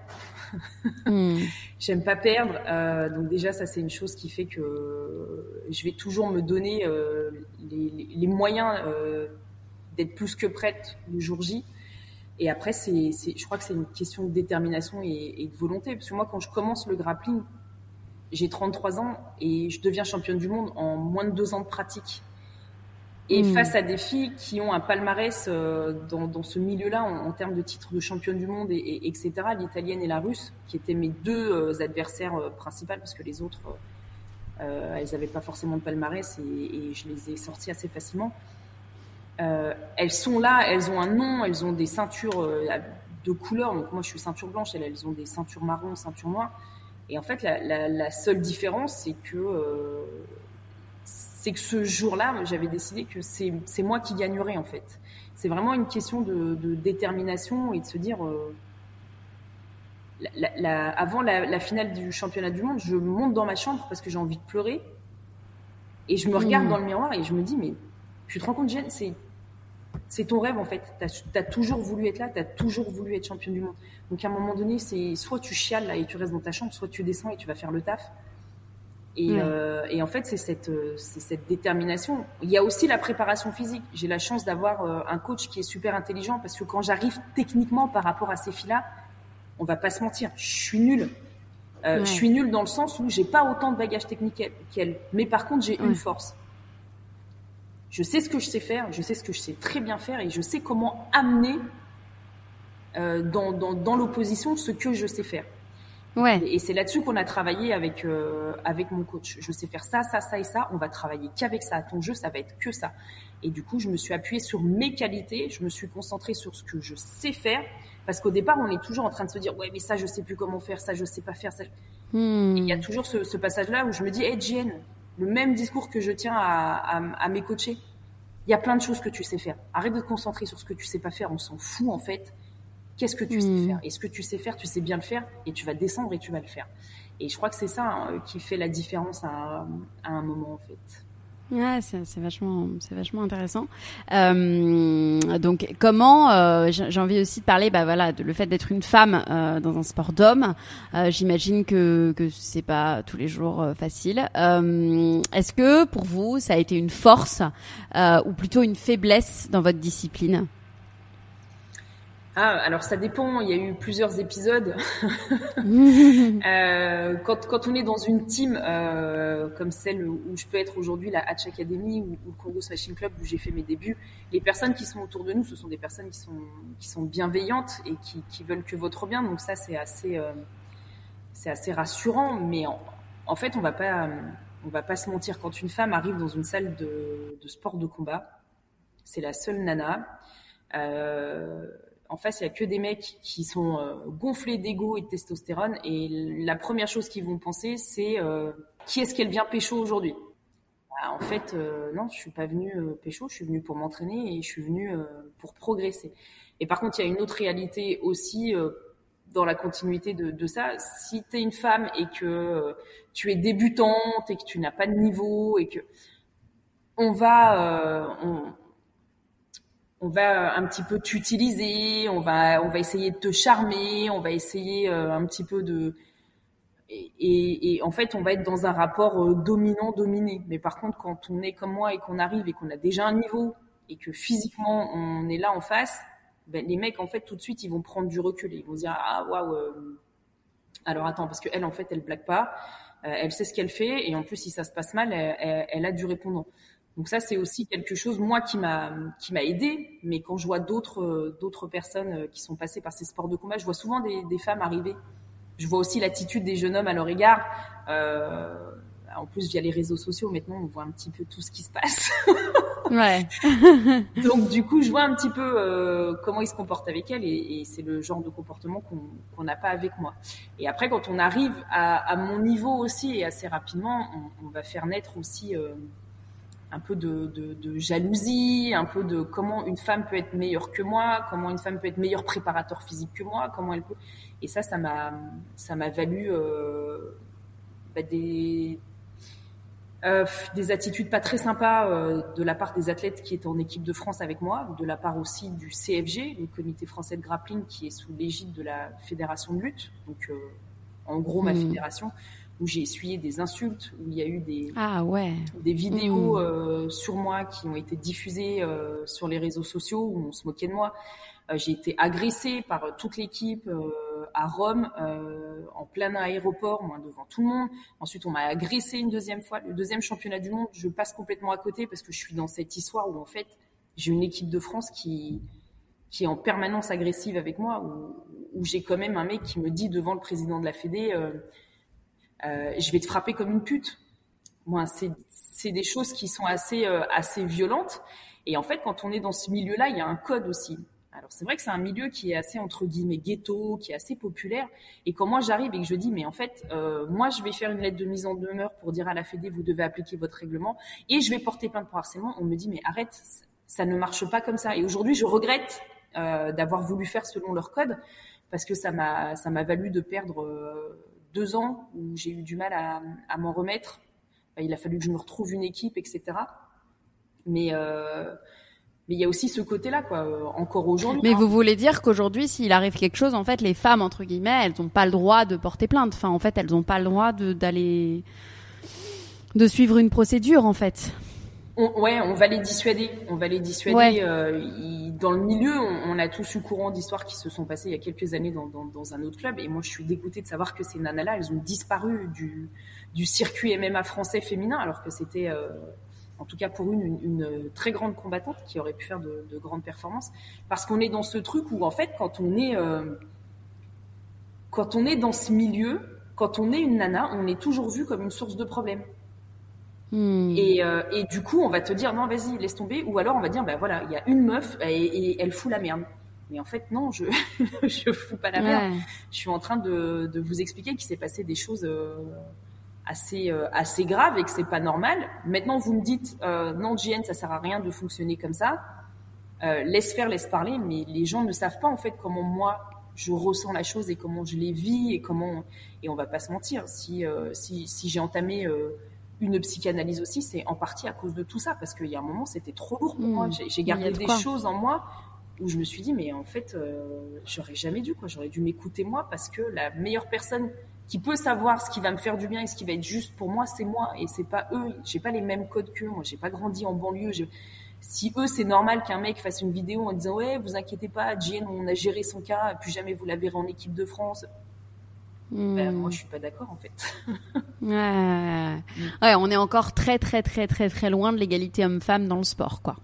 Speaker 2: Hmm. J'aime pas perdre. Euh, donc déjà, ça c'est une chose qui fait que je vais toujours me donner euh, les, moyens euh, d'être plus que prête le jour J. Et après, c'est, je crois que c'est une question de détermination et, et, de volonté. Parce que moi, quand je commence le grappling, j'ai 33 ans et je deviens championne du monde en moins de deux ans de pratique. Et hmm. face à des filles qui ont un palmarès euh, dans, dans, ce milieu-là en, termes de titres de championne du monde, et, et etc., l'italienne et la russe, qui étaient mes deux euh, adversaires euh, principales, parce que les autres, elles n'avaient pas forcément de palmarès et, et, je les ai sorties assez facilement. elles sont là, elles ont un nom, elles ont des ceintures de couleur. Donc moi, je suis ceinture blanche, elles, elles ont des ceintures marron, ceinture noire. Et en fait, la, la, la seule différence, c'est que c'est que ce jour-là, j'avais décidé que c'est moi qui gagnerais en fait. C'est vraiment une question de, de, détermination et de se dire, euh, la, la, avant la, la, finale du championnat du monde, je monte dans ma chambre parce que j'ai envie de pleurer et je me regarde mmh. dans le miroir et je me dis, mais tu te rends compte, Jen, c'est c'est ton rêve en fait. Tu as, toujours voulu être là, tu as toujours voulu être championne du monde. Donc à un moment donné, c'est soit tu chiales là et tu restes dans ta chambre, soit tu descends et tu vas faire le taf. Et, euh, et, en fait, c'est cette, euh, cette détermination. Il y a aussi la préparation physique. J'ai la chance d'avoir euh, un coach qui est super intelligent parce que quand j'arrive techniquement par rapport à ces filles-là, on va pas se mentir, je suis nulle. Je suis nulle dans le sens où j'ai pas autant de bagages techniques qu'elle, mais par contre j'ai une force. Je sais ce que je sais faire, je sais ce que je sais très bien faire et je sais comment amener dans, dans, dans l'opposition ce que je sais faire.
Speaker 1: Ouais.
Speaker 2: Et, c'est là-dessus qu'on a travaillé avec euh, avec mon coach. Je sais faire ça, ça, ça et ça. On va travailler qu'avec ça. Ton jeu, ça va être que ça. Et du coup, je me suis appuyée sur mes qualités. Je me suis concentrée sur ce que je sais faire. Parce qu'au départ, on est toujours en train de se dire, ouais, mais ça, je sais plus comment faire, ça, je sais pas faire. Ça. Hmm. Il y a toujours ce, ce passage-là où je me dis, hey, Jen, le même discours que je tiens à, à, à mes coachés. Il y a plein de choses que tu sais faire. Arrête de te concentrer sur ce que tu sais pas faire. On s'en fout, en fait. Qu'est-ce que tu sais hmm. faire? Et ce que tu sais faire, tu sais bien le faire et tu vas descendre et tu vas le faire. Et je crois que c'est ça hein, qui fait la différence à, un moment en fait.
Speaker 1: Ouais, c'est vachement, c'est vachement intéressant. Euh, donc, comment euh, j'ai envie aussi de parler, bah voilà, de le fait d'être une femme euh, dans un sport d'homme. J'imagine que que c'est pas tous les jours facile. Est-ce que pour vous, ça a été une force ou plutôt une faiblesse dans votre discipline?
Speaker 2: Ah, alors ça dépend. Il y a eu plusieurs épisodes. euh, quand, quand on est dans une team euh, comme celle où je peux être aujourd'hui, la Hatch Academy ou, ou, le Congo Smashing Club où j'ai fait mes débuts, les personnes qui sont autour de nous, ce sont des personnes qui sont qui sont bienveillantes et qui, qui veulent que votre bien. Donc ça, c'est assez euh, c'est assez rassurant. Mais en, en, fait, on va pas on va pas se mentir. Quand une femme arrive dans une salle de, de sport de combat, c'est la seule nana. Euh, en face, il y a que des mecs qui sont euh, gonflés d'ego et de testostérone. Et la première chose qu'ils vont penser, c'est euh, qui est-ce qu'elle vient pécho aujourd'hui? Bah, En fait, euh, non, je suis pas venue pécho, je suis venue pour m'entraîner et je suis venue pour progresser. Et par contre, il y a une autre réalité aussi dans la continuité de, ça. Si tu es une femme et que tu es débutante et que tu n'as pas de niveau et que on va, on va un petit peu t'utiliser, on va on va essayer de te charmer, on va essayer euh, un petit peu de et, en fait on va être dans un rapport euh, dominant dominé. Mais par contre quand on est comme moi et qu'on arrive et qu'on a déjà un niveau et que physiquement on est là en face, ben, les mecs en fait tout de suite ils vont prendre du recul, ils vont dire ah waouh euh, alors attends parce que elle en fait elle blague pas, elle sait ce qu'elle fait et en plus si ça se passe mal elle, elle a du répondant. Donc ça, c'est aussi quelque chose, moi, qui m'a qui m'a aidé. Mais quand je vois d'autres euh, d'autres personnes euh, qui sont passées par ces sports de combat, je vois souvent des, des femmes arriver. Je vois aussi l'attitude des jeunes hommes à leur égard. Euh, en plus, via les réseaux sociaux, maintenant, on voit un petit peu tout ce qui se passe.
Speaker 1: ouais.
Speaker 2: Donc, du coup, je vois un petit peu euh, comment ils se comportent avec elles, et, et c'est le genre de comportement qu'on n'a pas avec moi. Et après, quand on arrive à, à, mon niveau aussi, et assez rapidement, on, on va faire naître aussi euh, un peu de, de, de, jalousie, un peu de comment une femme peut être meilleure que moi, comment une femme peut être meilleur préparateur physique que moi, comment elle peut. Et ça, ça m'a, ça m'a valu euh, bah des euh, des attitudes pas très sympas euh, de la part des athlètes qui étaient en équipe de France avec moi, de la part aussi du CFG, le Comité français de grappling, qui est sous l'égide de la Fédération de lutte, donc en gros ma mmh. fédération où j'ai essuyé des insultes, où il y a eu des,
Speaker 1: ah ouais.
Speaker 2: des vidéos mmh. euh, sur moi qui ont été diffusées euh, sur les réseaux sociaux où on se moquait de moi. Euh, j'ai été agressée par toute l'équipe à Rome, en plein aéroport, moi devant tout le monde. Ensuite, on m'a agressé une deuxième fois. Le deuxième championnat du monde, je passe complètement à côté parce que je suis dans cette histoire où en fait, j'ai une équipe de France qui qui est en permanence agressive avec moi, où, où j'ai quand même un mec qui me dit devant le président de la Fédé, euh, je vais te frapper comme une pute. Moi, c'est des choses qui sont assez euh, assez violentes. Et en fait, quand on est dans ce milieu-là, il y a un code aussi. Alors c'est vrai que c'est un milieu qui est assez entre guillemets ghetto, qui est assez populaire. Et quand moi j'arrive et que je dis mais en fait euh, moi je vais faire une lettre de mise en demeure pour dire à la Fédé vous devez appliquer votre règlement et je vais porter plainte pour harcèlement, on me dit mais arrête, ça ne marche pas comme ça. Et aujourd'hui je regrette euh, d'avoir voulu faire selon leur code parce que ça m'a ça m'a valu de perdre euh, deux ans où j'ai eu du mal à, à m'en remettre. Il a fallu que je me retrouve une équipe, etc. Mais euh, mais il y a aussi ce côté-là, quoi. Euh, encore aujourd'hui.
Speaker 1: Mais vous voulez dire qu'aujourd'hui, s'il arrive quelque chose, en fait, les femmes entre guillemets, elles n'ont pas le droit de porter plainte. Enfin, en fait, elles n'ont pas le droit d'aller de suivre une procédure, en fait.
Speaker 2: On, ouais, on va les dissuader. On va les dissuader. Euh, dans le milieu, on, a tous eu courant d'histoires qui se sont passées il y a quelques années dans, dans, dans, un autre club. Et moi, je suis dégoûtée de savoir que ces nanas-là, elles ont disparu du, du circuit MMA français féminin, alors que c'était, euh, en tout cas pour une, une, très grande combattante qui aurait pu faire de, de grandes performances. Parce qu'on est dans ce truc où, en fait, quand on est, euh, quand on est dans ce milieu, quand on est une nana, on est toujours vu comme une source de problèmes. Hmm. Et, euh, et, du coup, on va te dire non, vas-y, laisse tomber. Ou alors on va dire, ben voilà, il y a une meuf et, elle fout la merde. Mais en fait, non, je je fous pas la merde. Je suis en train de, de vous expliquer qu'il s'est passé des choses euh, assez euh, assez graves et que c'est pas normal. Maintenant, vous me dites non, JN, ça sert à rien de fonctionner comme ça. laisse faire, laisse parler. Mais les gens ne savent pas en fait comment moi je ressens la chose et comment je les vis et comment et on va pas se mentir. Si si, si j'ai entamé une psychanalyse aussi, c'est en partie à cause de tout ça, parce qu'il y a un moment, c'était trop lourd pour moi. Hmm. J'ai gardé des choses en moi où je me suis dit, mais en fait, euh, j'aurais jamais dû, quoi. J'aurais dû m'écouter moi, parce que la meilleure personne qui peut savoir ce qui va me faire du bien et ce qui va être juste pour moi, c'est moi, et c'est pas eux. J'ai pas les mêmes codes qu'eux. Moi, j'ai pas grandi en banlieue. Si eux, c'est normal qu'un mec fasse une vidéo en disant, ouais, vous inquiétez pas, Jane, on a géré son cas, plus jamais vous la verrez en équipe de France. Ben, moi, je suis pas d'accord en fait.
Speaker 1: ouais. ouais, on est encore très très très très très loin de l'égalité homme-femme dans le sport, quoi.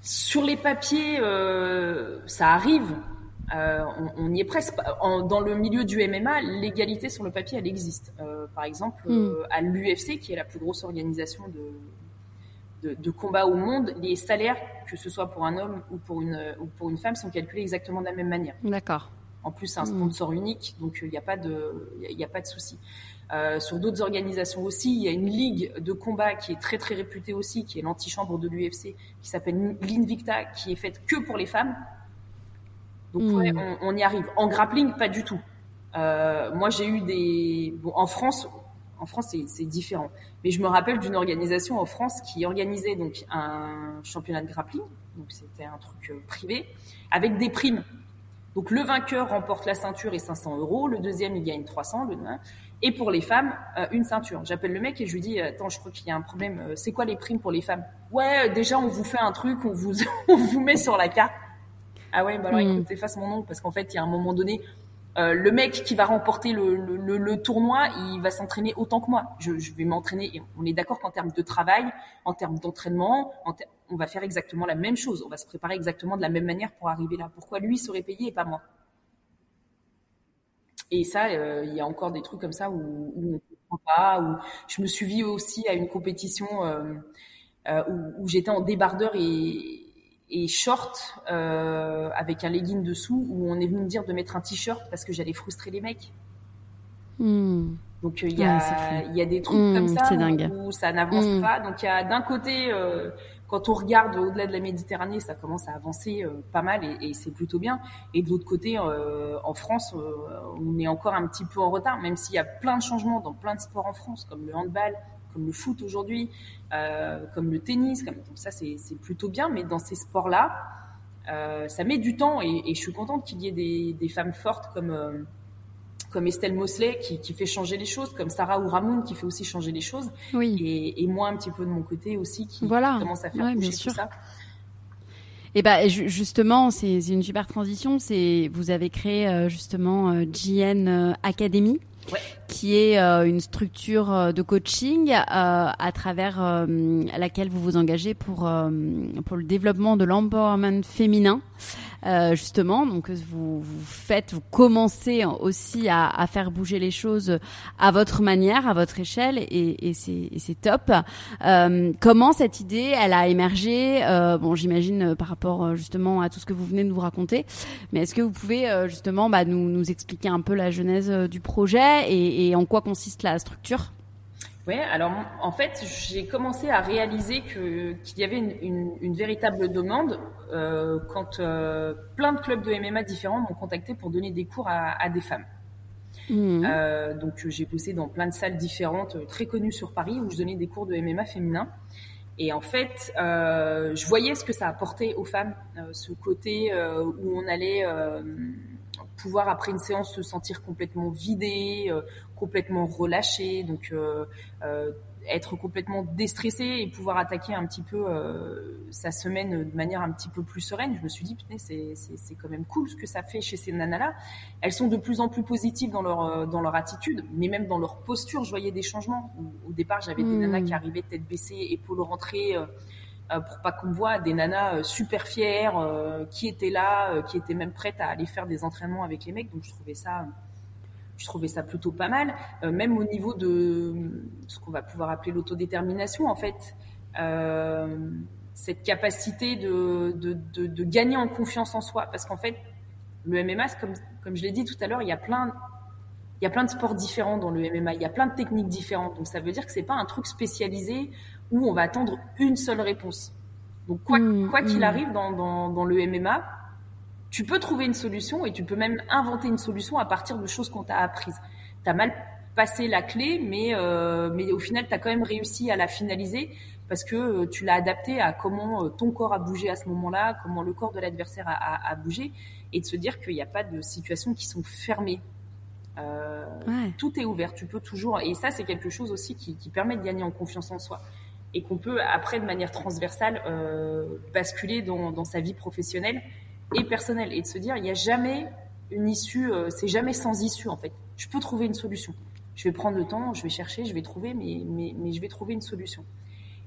Speaker 2: Sur les papiers, euh, ça arrive. Euh, on, y est presque. dans le milieu du MMA, l'égalité sur le papier, elle existe. Euh, par exemple, hmm. à l'UFC, qui est la plus grosse organisation de, de, de, combat au monde, les salaires, que ce soit pour un homme ou pour une, ou pour une femme, sont calculés exactement de la même manière.
Speaker 1: D'accord.
Speaker 2: En plus, c'est un hmm. sponsor unique, donc il n'y a pas de, il a pas de souci. Euh, sur d'autres organisations aussi, il y a une ligue de combat qui est très très réputée aussi, qui est l'antichambre de l'UFC, qui s'appelle l'Invicta, qui est faite que pour les femmes. Donc hmm. on, y arrive. En grappling, pas du tout. Euh, moi, j'ai eu des, bon, en France, en France c'est différent. Mais je me rappelle d'une organisation en France qui organisait donc un championnat de grappling, donc c'était un truc euh, privé, avec des primes. Donc le vainqueur remporte la ceinture et 500 euros, le deuxième il gagne 300, le et pour les femmes euh, une ceinture. J'appelle le mec et je lui dis attends je crois qu'il y a un problème. Euh, c'est quoi les primes pour les femmes? Ouais déjà on vous fait un truc, on vous on vous met sur la carte. Ah ouais bah alors hmm. écoute efface mon nom parce qu'en fait il y a un moment donné euh, le mec qui va remporter le, le, le, tournoi, il va s'entraîner autant que moi. Je, je vais m'entraîner. On est d'accord qu'en termes de travail, en termes d'entraînement, on va faire exactement la même chose. On va se préparer exactement de la même manière pour arriver là. Pourquoi lui serait payé et pas moi? Et ça, euh, il y a encore des trucs comme ça où, où on ne comprend pas. Où je me suis vue aussi à une compétition euh, euh où, où j'étais en débardeur et et short avec un legging dessous où on est venu me dire de mettre un t-shirt parce que j'allais frustrer les mecs. Hmm. Donc il y, a, y a des trucs hmm, comme ça où, ça n'avance hmm. pas. Donc il y a d'un côté, euh, quand on regarde au-delà de la Méditerranée, ça commence à avancer euh, pas mal et, et c'est plutôt bien. Et de l'autre côté, euh, en France, on est encore un petit peu en retard, même s'il y a plein de changements dans plein de sports en France, comme le handball, comme le foot aujourd'hui, euh, comme le tennis. Comme, donc ça, c'est plutôt bien. Mais dans ces sports-là, euh, ça met du temps et, et je suis contente qu'il y ait des, des, femmes fortes comme euh, comme Estelle Mosley qui, qui, fait changer les choses, comme Sarah ou Ramoun qui fait aussi changer les choses,
Speaker 1: oui.
Speaker 2: et, et, moi un petit peu de mon côté aussi qui voilà. commence à faire ouais, bouger tout ça.
Speaker 1: Et bah justement, c'est une super transition. C'est vous avez créé euh, justement euh, GN Academy qui est euh, une structure euh, de coaching euh, à travers laquelle vous vous engagez pour pour le développement de l'empowerment féminin. Euh, justement. Donc vous, vous faites, vous commencez aussi à, à, faire bouger les choses à votre manière, à votre échelle, et, et c'est top. Euh, comment cette idée, elle a émergé euh, Bon, j'imagine par rapport justement à tout ce que vous venez de nous raconter, mais est-ce que vous pouvez justement bah, nous, nous expliquer un peu la genèse du projet et, et en quoi consiste la structure?
Speaker 2: Oui, alors en fait, j'ai commencé à réaliser que qu'il y avait une, une, une véritable demande euh, quand euh, plein de clubs de MMA différents m'ont contacté pour donner des cours à, à des femmes. Mmh. Euh, donc j'ai bossé dans plein de salles différentes, très connues sur Paris, où je donnais des cours de MMA féminin. Et en fait, je voyais ce que ça apportait aux femmes, ce côté où on allait pouvoir après une séance se sentir complètement vidé, complètement relâché. Donc, euh, euh, être complètement déstressé et pouvoir attaquer un petit peu sa semaine de manière un petit peu plus sereine. Je me suis dit, c'est c'est quand même cool ce que ça fait chez ces nanas-là. Elles sont de plus en plus positives dans leur dans leur attitude, mais même dans leur posture, je voyais des changements. Au, départ, j'avais des nanas qui arrivaient tête baissée, épaules rentrées. Euh, pour pas qu'on voit des nanas euh, super fières euh, qui étaient là, qui étaient même prêtes à aller faire des entraînements avec les mecs. Donc je trouvais ça, je trouvais ça plutôt pas mal. même au niveau de ce qu'on va pouvoir appeler l'autodétermination, en fait. cette capacité de, de, de, de, gagner en confiance en soi. Parce qu'en fait, le MMA, comme, comme je l'ai dit tout à l'heure, il y a plein, il y a plein de sports différents dans le MMA, il y a plein de techniques différentes. Donc ça veut dire que c'est pas un truc spécialisé où on va attendre une seule réponse. Donc quoi mmh, qu'il mmh. arrive dans, dans, dans, le MMA, tu peux trouver une solution et tu peux même inventer une solution à partir de choses qu'on t'a apprises. Tu as mal passé la clé, mais, euh, mais au final, tu as quand même réussi à la finaliser parce que euh, tu l'as adapté à comment euh, ton corps a bougé à ce moment-là, comment le corps de l'adversaire a, a, a, bougé, et de se dire qu'il n'y a pas de situations qui sont fermées. Euh, Tout est ouvert, tu peux toujours, et ça c'est quelque chose aussi qui, qui permet de gagner en confiance en soi et qu'on peut après de manière transversale euh, basculer dans, dans, sa vie professionnelle et personnelle et de se dire il n'y a jamais une issue, euh, c'est jamais sans issue en fait. Je peux trouver une solution. Je vais prendre le temps, je vais chercher, je vais trouver, mais, mais, mais je vais trouver une solution.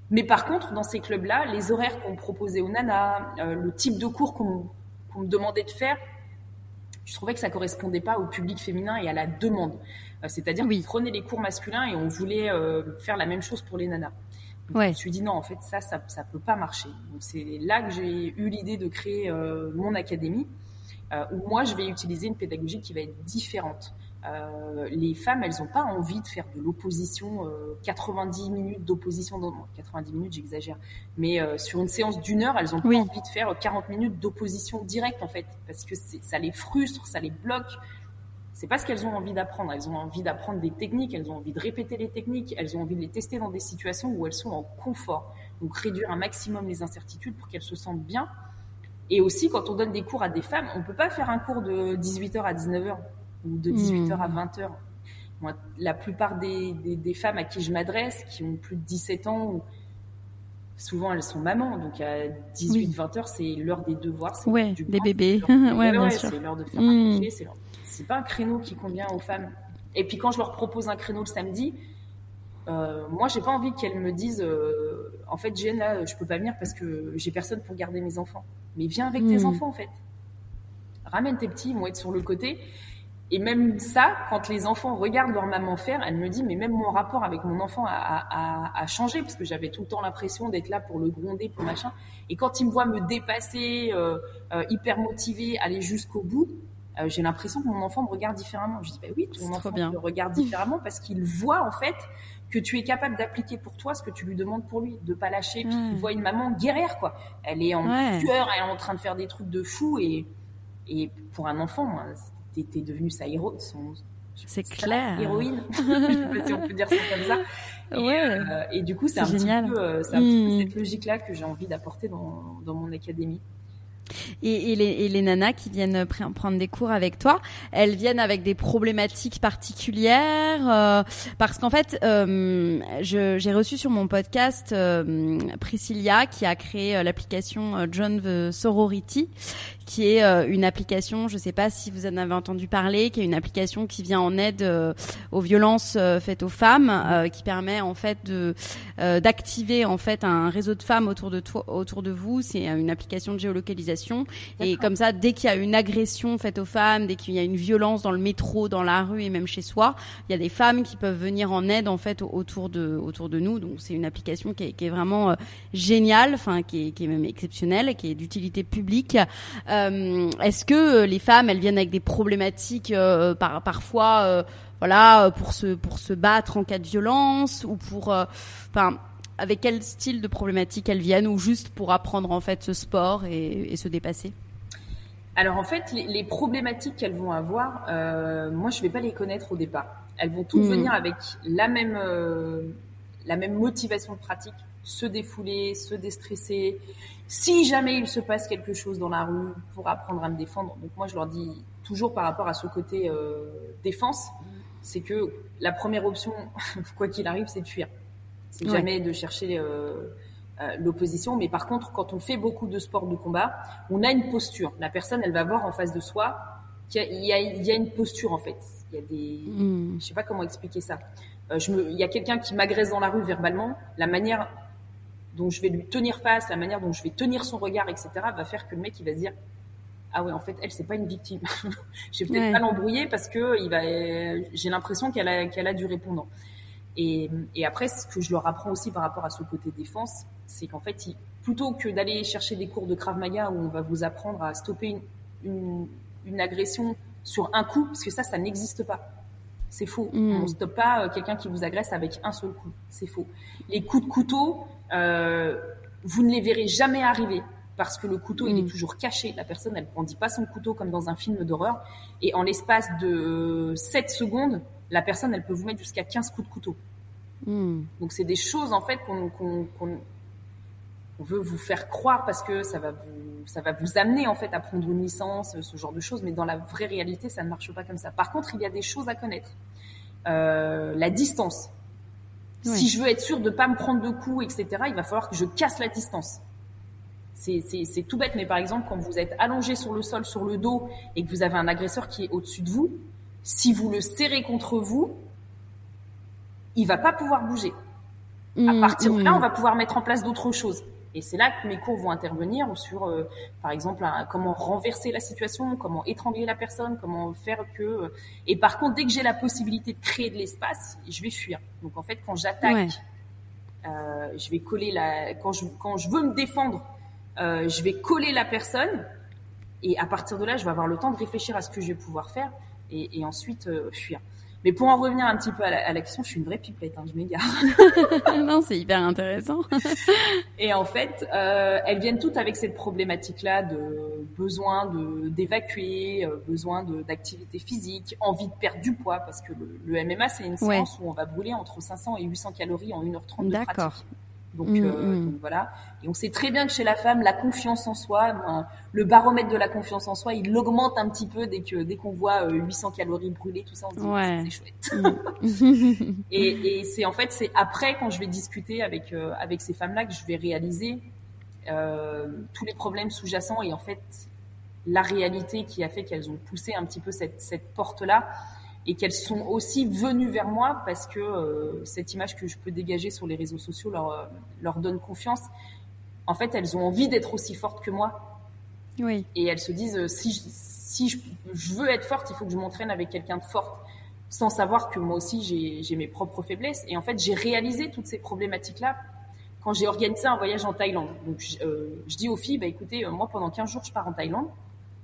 Speaker 2: Mais par contre, dans ces clubs-là, les horaires qu'on proposait aux nanas, euh, le type de cours qu'on me demandait de faire, je trouvais que ça correspondait pas au public féminin et à la demande. C'est-à-dire oui. qu'on prenait les cours masculins et on voulait faire la même chose pour les nanas. Ouais. Je me suis dit non, en fait, ça, ça, ça peut pas marcher. c'est là que j'ai eu l'idée de créer euh, mon académie, euh, où moi, je vais utiliser une pédagogie qui va être différente. Euh, les femmes, elles n'ont pas envie de faire de l'opposition, 90 euh, minutes d'opposition, 90 minutes, j'exagère, mais euh, sur une séance d'une heure, elles ont pas envie de faire 40 minutes d'opposition directe en fait, parce que ça les frustre, ça les bloque c'est pas ce qu'elles ont envie d'apprendre. Elles ont envie d'apprendre des techniques, elles ont envie de répéter les techniques, elles ont envie de les tester dans des situations où elles sont en confort. Donc réduire un maximum les incertitudes pour qu'elles se sentent bien. Et aussi, quand on donne des cours à des femmes, on peut pas faire un cours de 18h à 19h ou de 18h à 20h. Hmm. Moi, la plupart des, des, femmes à qui je m'adresse, qui ont plus de 17 ans, souvent elles sont mamans, donc à 18-20 h c'est l'heure des devoirs.
Speaker 1: Ouais, des bébés. ouais, bien
Speaker 2: sûr. C'est l'heure de faire un hmm. c'est l'heure c'est pas un créneau qui convient aux femmes. Et puis quand je leur propose un créneau le samedi, euh, moi j'ai pas envie qu'elles me disent euh, en fait Jeanne là je peux pas venir parce que j'ai personne pour garder mes enfants. Mais viens avec tes hmm. enfants en fait. Ramène tes petits, ils vont être sur le côté. Et même ça, quand les enfants regardent leur maman faire, elle me dit, mais même mon rapport avec mon enfant a, a, a changé, parce que j'avais tout le temps l'impression d'être là pour le gronder, pour machin. Et quand il me voit me dépasser, euh, euh hyper motivée, aller jusqu'au bout, euh, j'ai l'impression que mon enfant me regarde différemment. Je dis, bah oui, ton enfant me regarde différemment parce qu'il voit en fait que tu es capable d'appliquer pour toi ce que tu lui demandes pour lui, de pas lâcher. Puis il voit une maman guerrière quoi. Elle est en tueur, elle est en train de faire des trucs de fou et et pour un enfant, t'es es devenu sa héros, son,
Speaker 1: c'est clair.
Speaker 2: Héroïne, si on peut dire ça comme ça. Et, ouais. Euh, et du coup, c'est un, génial. Petit peu, euh, un petit peu hmm. cette logique-là que j'ai envie d'apporter dans, dans mon académie.
Speaker 1: Et, et, les, nanas qui viennent prendre des cours avec toi, elles viennent avec des problématiques particulières euh, parce qu'en fait, euh, j'ai reçu sur mon podcast euh, Priscilla qui a créé euh, l'application euh, John the Sorority, qui est une application, je ne sais pas si vous en avez entendu parler, qui est une application qui vient en aide aux violences faites aux femmes, qui permet en fait de d'activer en fait un réseau de femmes autour de toi, autour de vous. C'est une application de géolocalisation et comme ça, dès qu'il y a une agression faite aux femmes, dès qu'il y a une violence dans le métro, dans la rue et même chez soi, il y a des femmes qui peuvent venir en aide en fait autour de autour de nous. Donc c'est une application qui est, qui est vraiment euh, géniale, enfin qui est, qui est même exceptionnelle, qui est d'utilité publique. Euh, Est-ce que euh, les femmes, elles viennent avec des problématiques euh, par, parfois, voilà, pour se pour se battre en cas de violence ou pour, enfin avec quel style de problématiques elles viennent ou juste pour apprendre en fait ce sport et, se dépasser?
Speaker 2: Alors en fait, les, problématiques qu'elles vont avoir, euh, moi je vais pas les connaître au départ. Elles vont toutes hmm. venir avec la même euh, la même motivation de pratique, se défouler, se déstresser. Si jamais il se passe quelque chose dans la rue, pour apprendre à me défendre. Donc moi je leur dis toujours par rapport à ce côté euh, défense, c'est que la première option, quoi qu'il arrive, c'est de fuir C'est jamais de chercher l'opposition. Mais par contre, quand on fait beaucoup de sports de combat, on a une posture. La personne, elle va voir en face de soi qu'il y, a, une posture en fait. Il y a des, mm. je sais pas comment expliquer ça. je me, il y a quelqu'un qui m'agresse dans la rue verbalement. La manière dont je vais lui tenir face, la manière dont je vais tenir son regard, etc., va faire que le mec il va se dire ah ouais en fait elle c'est pas une victime. je vais peut-être pas l'embrouiller parce que il va, j'ai l'impression qu'elle a qu'elle a du répondant. Et, et, après ce que je leur apprends aussi par rapport à ce côté défense, c'est qu'en fait plutôt que d'aller chercher des cours de Krav Maga où on va vous apprendre à stopper une, une, une agression sur un coup, parce que ça ça n'existe pas. C'est faux. Mm. On ne stoppe pas euh, quelqu'un qui vous agresse avec un seul coup. C'est faux. Les coups de couteau, euh, vous ne les verrez jamais arriver parce que le couteau, il est mm. toujours caché. La personne, elle ne brandit pas son couteau comme dans un film d'horreur. Et en l'espace de 7 secondes, la personne, elle peut vous mettre jusqu'à 15 coups de couteau. Mm. Donc, c'est des choses, en fait, qu'on veut vous faire croire parce que ça va vous, ça va vous amener, en fait, à prendre une licence, ce genre de choses. Mais dans la vraie réalité, ça ne marche pas comme ça. Par contre, il y a des choses à connaître. Euh, la distance. Si je veux être sûr de pas me prendre de coups, etc., il va falloir que je casse la distance. C'est tout bête, mais par exemple, quand vous êtes allongé sur le sol, sur le dos, et que vous avez un agresseur qui est au-dessus de vous, si vous le serrez contre vous, il va pas pouvoir bouger. à mmh, partir de là, mmh. on va pouvoir mettre en place d'autres choses. Et c'est là que mes cours vont intervenir sur, euh, par exemple, comment renverser la situation, comment étrangler la personne, comment faire que. Euh, et par contre, dès que j'ai la possibilité de créer de l'espace, je vais fuir. Donc en fait, quand j'attaque, euh, je vais coller la. Quand je quand je veux me défendre, euh, je vais coller la personne. Et à partir de là, je vais avoir le temps de réfléchir à ce que je vais pouvoir faire et, et ensuite fuir. Mais pour en revenir un petit peu à la, question, je suis une vraie pipette, hein, je m'égare.
Speaker 1: non, c'est hyper intéressant.
Speaker 2: et en fait, euh, elles viennent toutes avec cette problématique-là de besoin de d'évacuer, euh, besoin d'activité physique, envie de perdre du poids, parce que le, MMA, c'est une séance où on va brûler entre 500 et 800 calories en 1h30 de pratique. D'accord. Donc, mm, euh, mm. donc, voilà. Et on sait très bien que chez la femme, la confiance en soi, ben, le baromètre de la confiance en soi, il augmente un petit peu dès que dès qu'on voit 800 euh, calories brûlées, tout ça, on se dit ouais. c'est chouette. Mm. et, et c'est en fait c'est après quand je vais discuter avec euh, avec ces femmes-là que je vais réaliser euh, tous les problèmes sous-jacents et en fait la réalité qui a fait qu'elles ont poussé un petit peu cette cette porte-là et qu'elles sont aussi venues vers moi parce que euh, cette image que je peux dégager sur les réseaux sociaux leur, euh, leur donne confiance. En fait, elles ont envie d'être aussi fortes que moi. Oui. Et elles se disent, euh, si, je, si je, je, veux être forte, il faut que je m'entraîne avec quelqu'un de forte, sans savoir que moi aussi j'ai mes propres faiblesses. Et en fait, j'ai réalisé toutes ces problématiques-là quand j'ai organisé un voyage en Thaïlande. Donc, je, je dis aux filles, bah écoutez, moi pendant 15 jours, je pars en Thaïlande.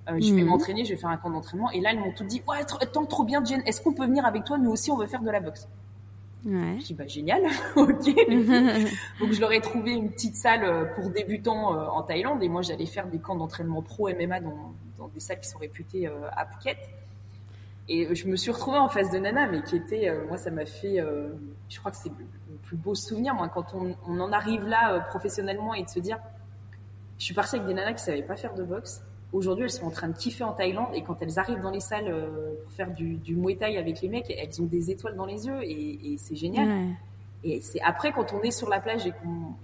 Speaker 2: Euh, je vais mhm. m'entraîner, je vais faire un camp d'entraînement. Et là, elles m'ont tout dit, ouais, tant trop bien, Jen. Est-ce qu'on peut venir avec toi? Nous aussi, on veut faire de la boxe. Ouais. Je dis, bah, génial. ok. Donc, je leur ai trouvé une petite salle euh, pour débutants euh, en Thaïlande. Et moi, j'allais faire des camps d'entraînement pro MMA dans, dans, des salles qui sont réputées à Phuket. Et je me suis retrouvée en face de Nana, mais qui était, moi, ça m'a fait, je crois que c'est le, plus beau souvenir, moi, quand on, on en arrive là professionnellement et de se dire, je suis partie avec des nanas qui savaient pas faire de boxe Aujourd'hui, elles sont en train de kiffer en Thaïlande et quand elles arrivent dans les salles euh, pour faire du, du Muay Thai avec les mecs, elles ont des étoiles dans les yeux et, et c'est génial. Et c'est après quand on est sur la plage et,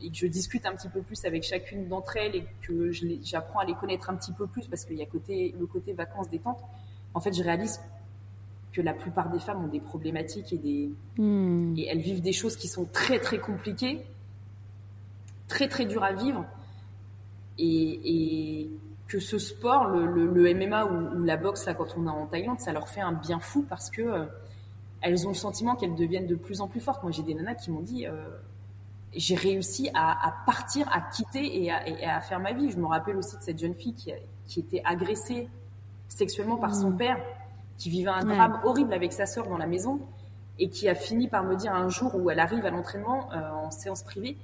Speaker 2: et, que je discute un petit peu plus avec chacune d'entre elles et que j'apprends à les connaître un petit peu plus parce qu'il y a côté, le côté vacances détente, en fait, je réalise que la plupart des femmes ont des problématiques et des hmm. et elles vivent des choses qui sont très très compliquées, très très dures à vivre. Et, et que ce sport, le, le, MMA ou, la boxe, là, quand on est en Thaïlande, ça leur fait un bien fou parce que euh, elles ont le sentiment qu'elles deviennent de plus en plus fortes. Moi, j'ai des nanas qui m'ont dit, euh, j'ai réussi à, à, partir, à quitter et à, et à, faire ma vie. Je me rappelle aussi de cette jeune fille qui, qui était agressée sexuellement par son mmh. père, qui vivait un drame horrible avec sa sœur dans la maison et qui a fini par me dire un jour où elle arrive à l'entraînement euh, en séance privée,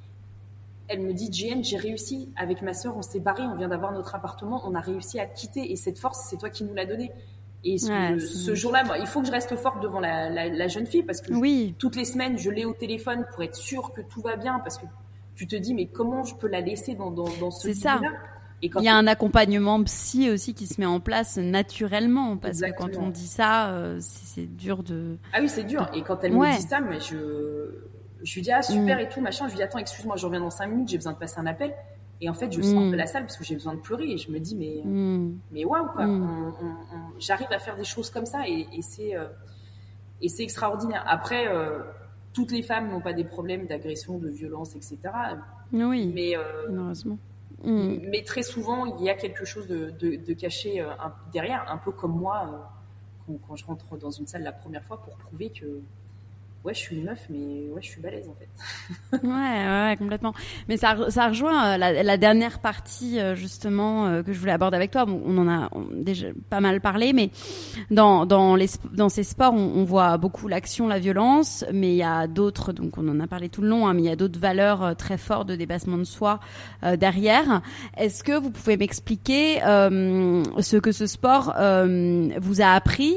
Speaker 2: elle me dit, Jen, j'ai réussi avec ma sœur, on s'est barré, on vient d'avoir notre appartement, on a réussi à quitter et cette force, c'est toi qui nous l'as donnée. Et ce, jour-là, il faut que je reste forte devant la, jeune fille parce que oui. toutes les semaines, je l'ai au téléphone pour être sûre que tout va bien parce que tu te dis, mais comment je peux la laisser dans, dans, dans ce
Speaker 1: C'est ça. Et il y a un accompagnement psy aussi qui se met en place naturellement parce que quand on dit ça, euh, c'est dur de.
Speaker 2: Ah oui, c'est dur. Et quand elle me dit ça, mais je je lui dis ah super mm. et tout machin. Je lui dis attends excuse-moi, je reviens dans cinq minutes, j'ai besoin de passer un appel. Et en fait, je sors de la salle parce que j'ai besoin de pleurer et je me dis mais mais waouh quoi. J'arrive à faire des choses comme ça et, et c'est et c'est extraordinaire. Après, toutes les femmes n'ont pas des problèmes d'agression, de violence, etc.
Speaker 1: Oui.
Speaker 2: Mais heureusement. Mm. Mais très souvent, il y a quelque chose de, de, de caché euh, derrière, un peu comme moi euh, quand, quand, je rentre dans une salle la première fois pour prouver que ouais, je suis une meuf, mais ouais, je suis balèze en fait.
Speaker 1: ouais, ouais, complètement. Mais ça, ça rejoint euh, la, la dernière partie euh, justement euh, que je voulais aborder avec toi. on en a déjà pas mal parlé, mais dans dans les dans ces sports, on, on voit beaucoup l'action, la violence, mais il y a d'autres. Donc on en a parlé tout le long, hein, mais il y a d'autres valeurs très fortes de dépassement de soi derrière. Est-ce que vous pouvez m'expliquer ce que ce sport vous a appris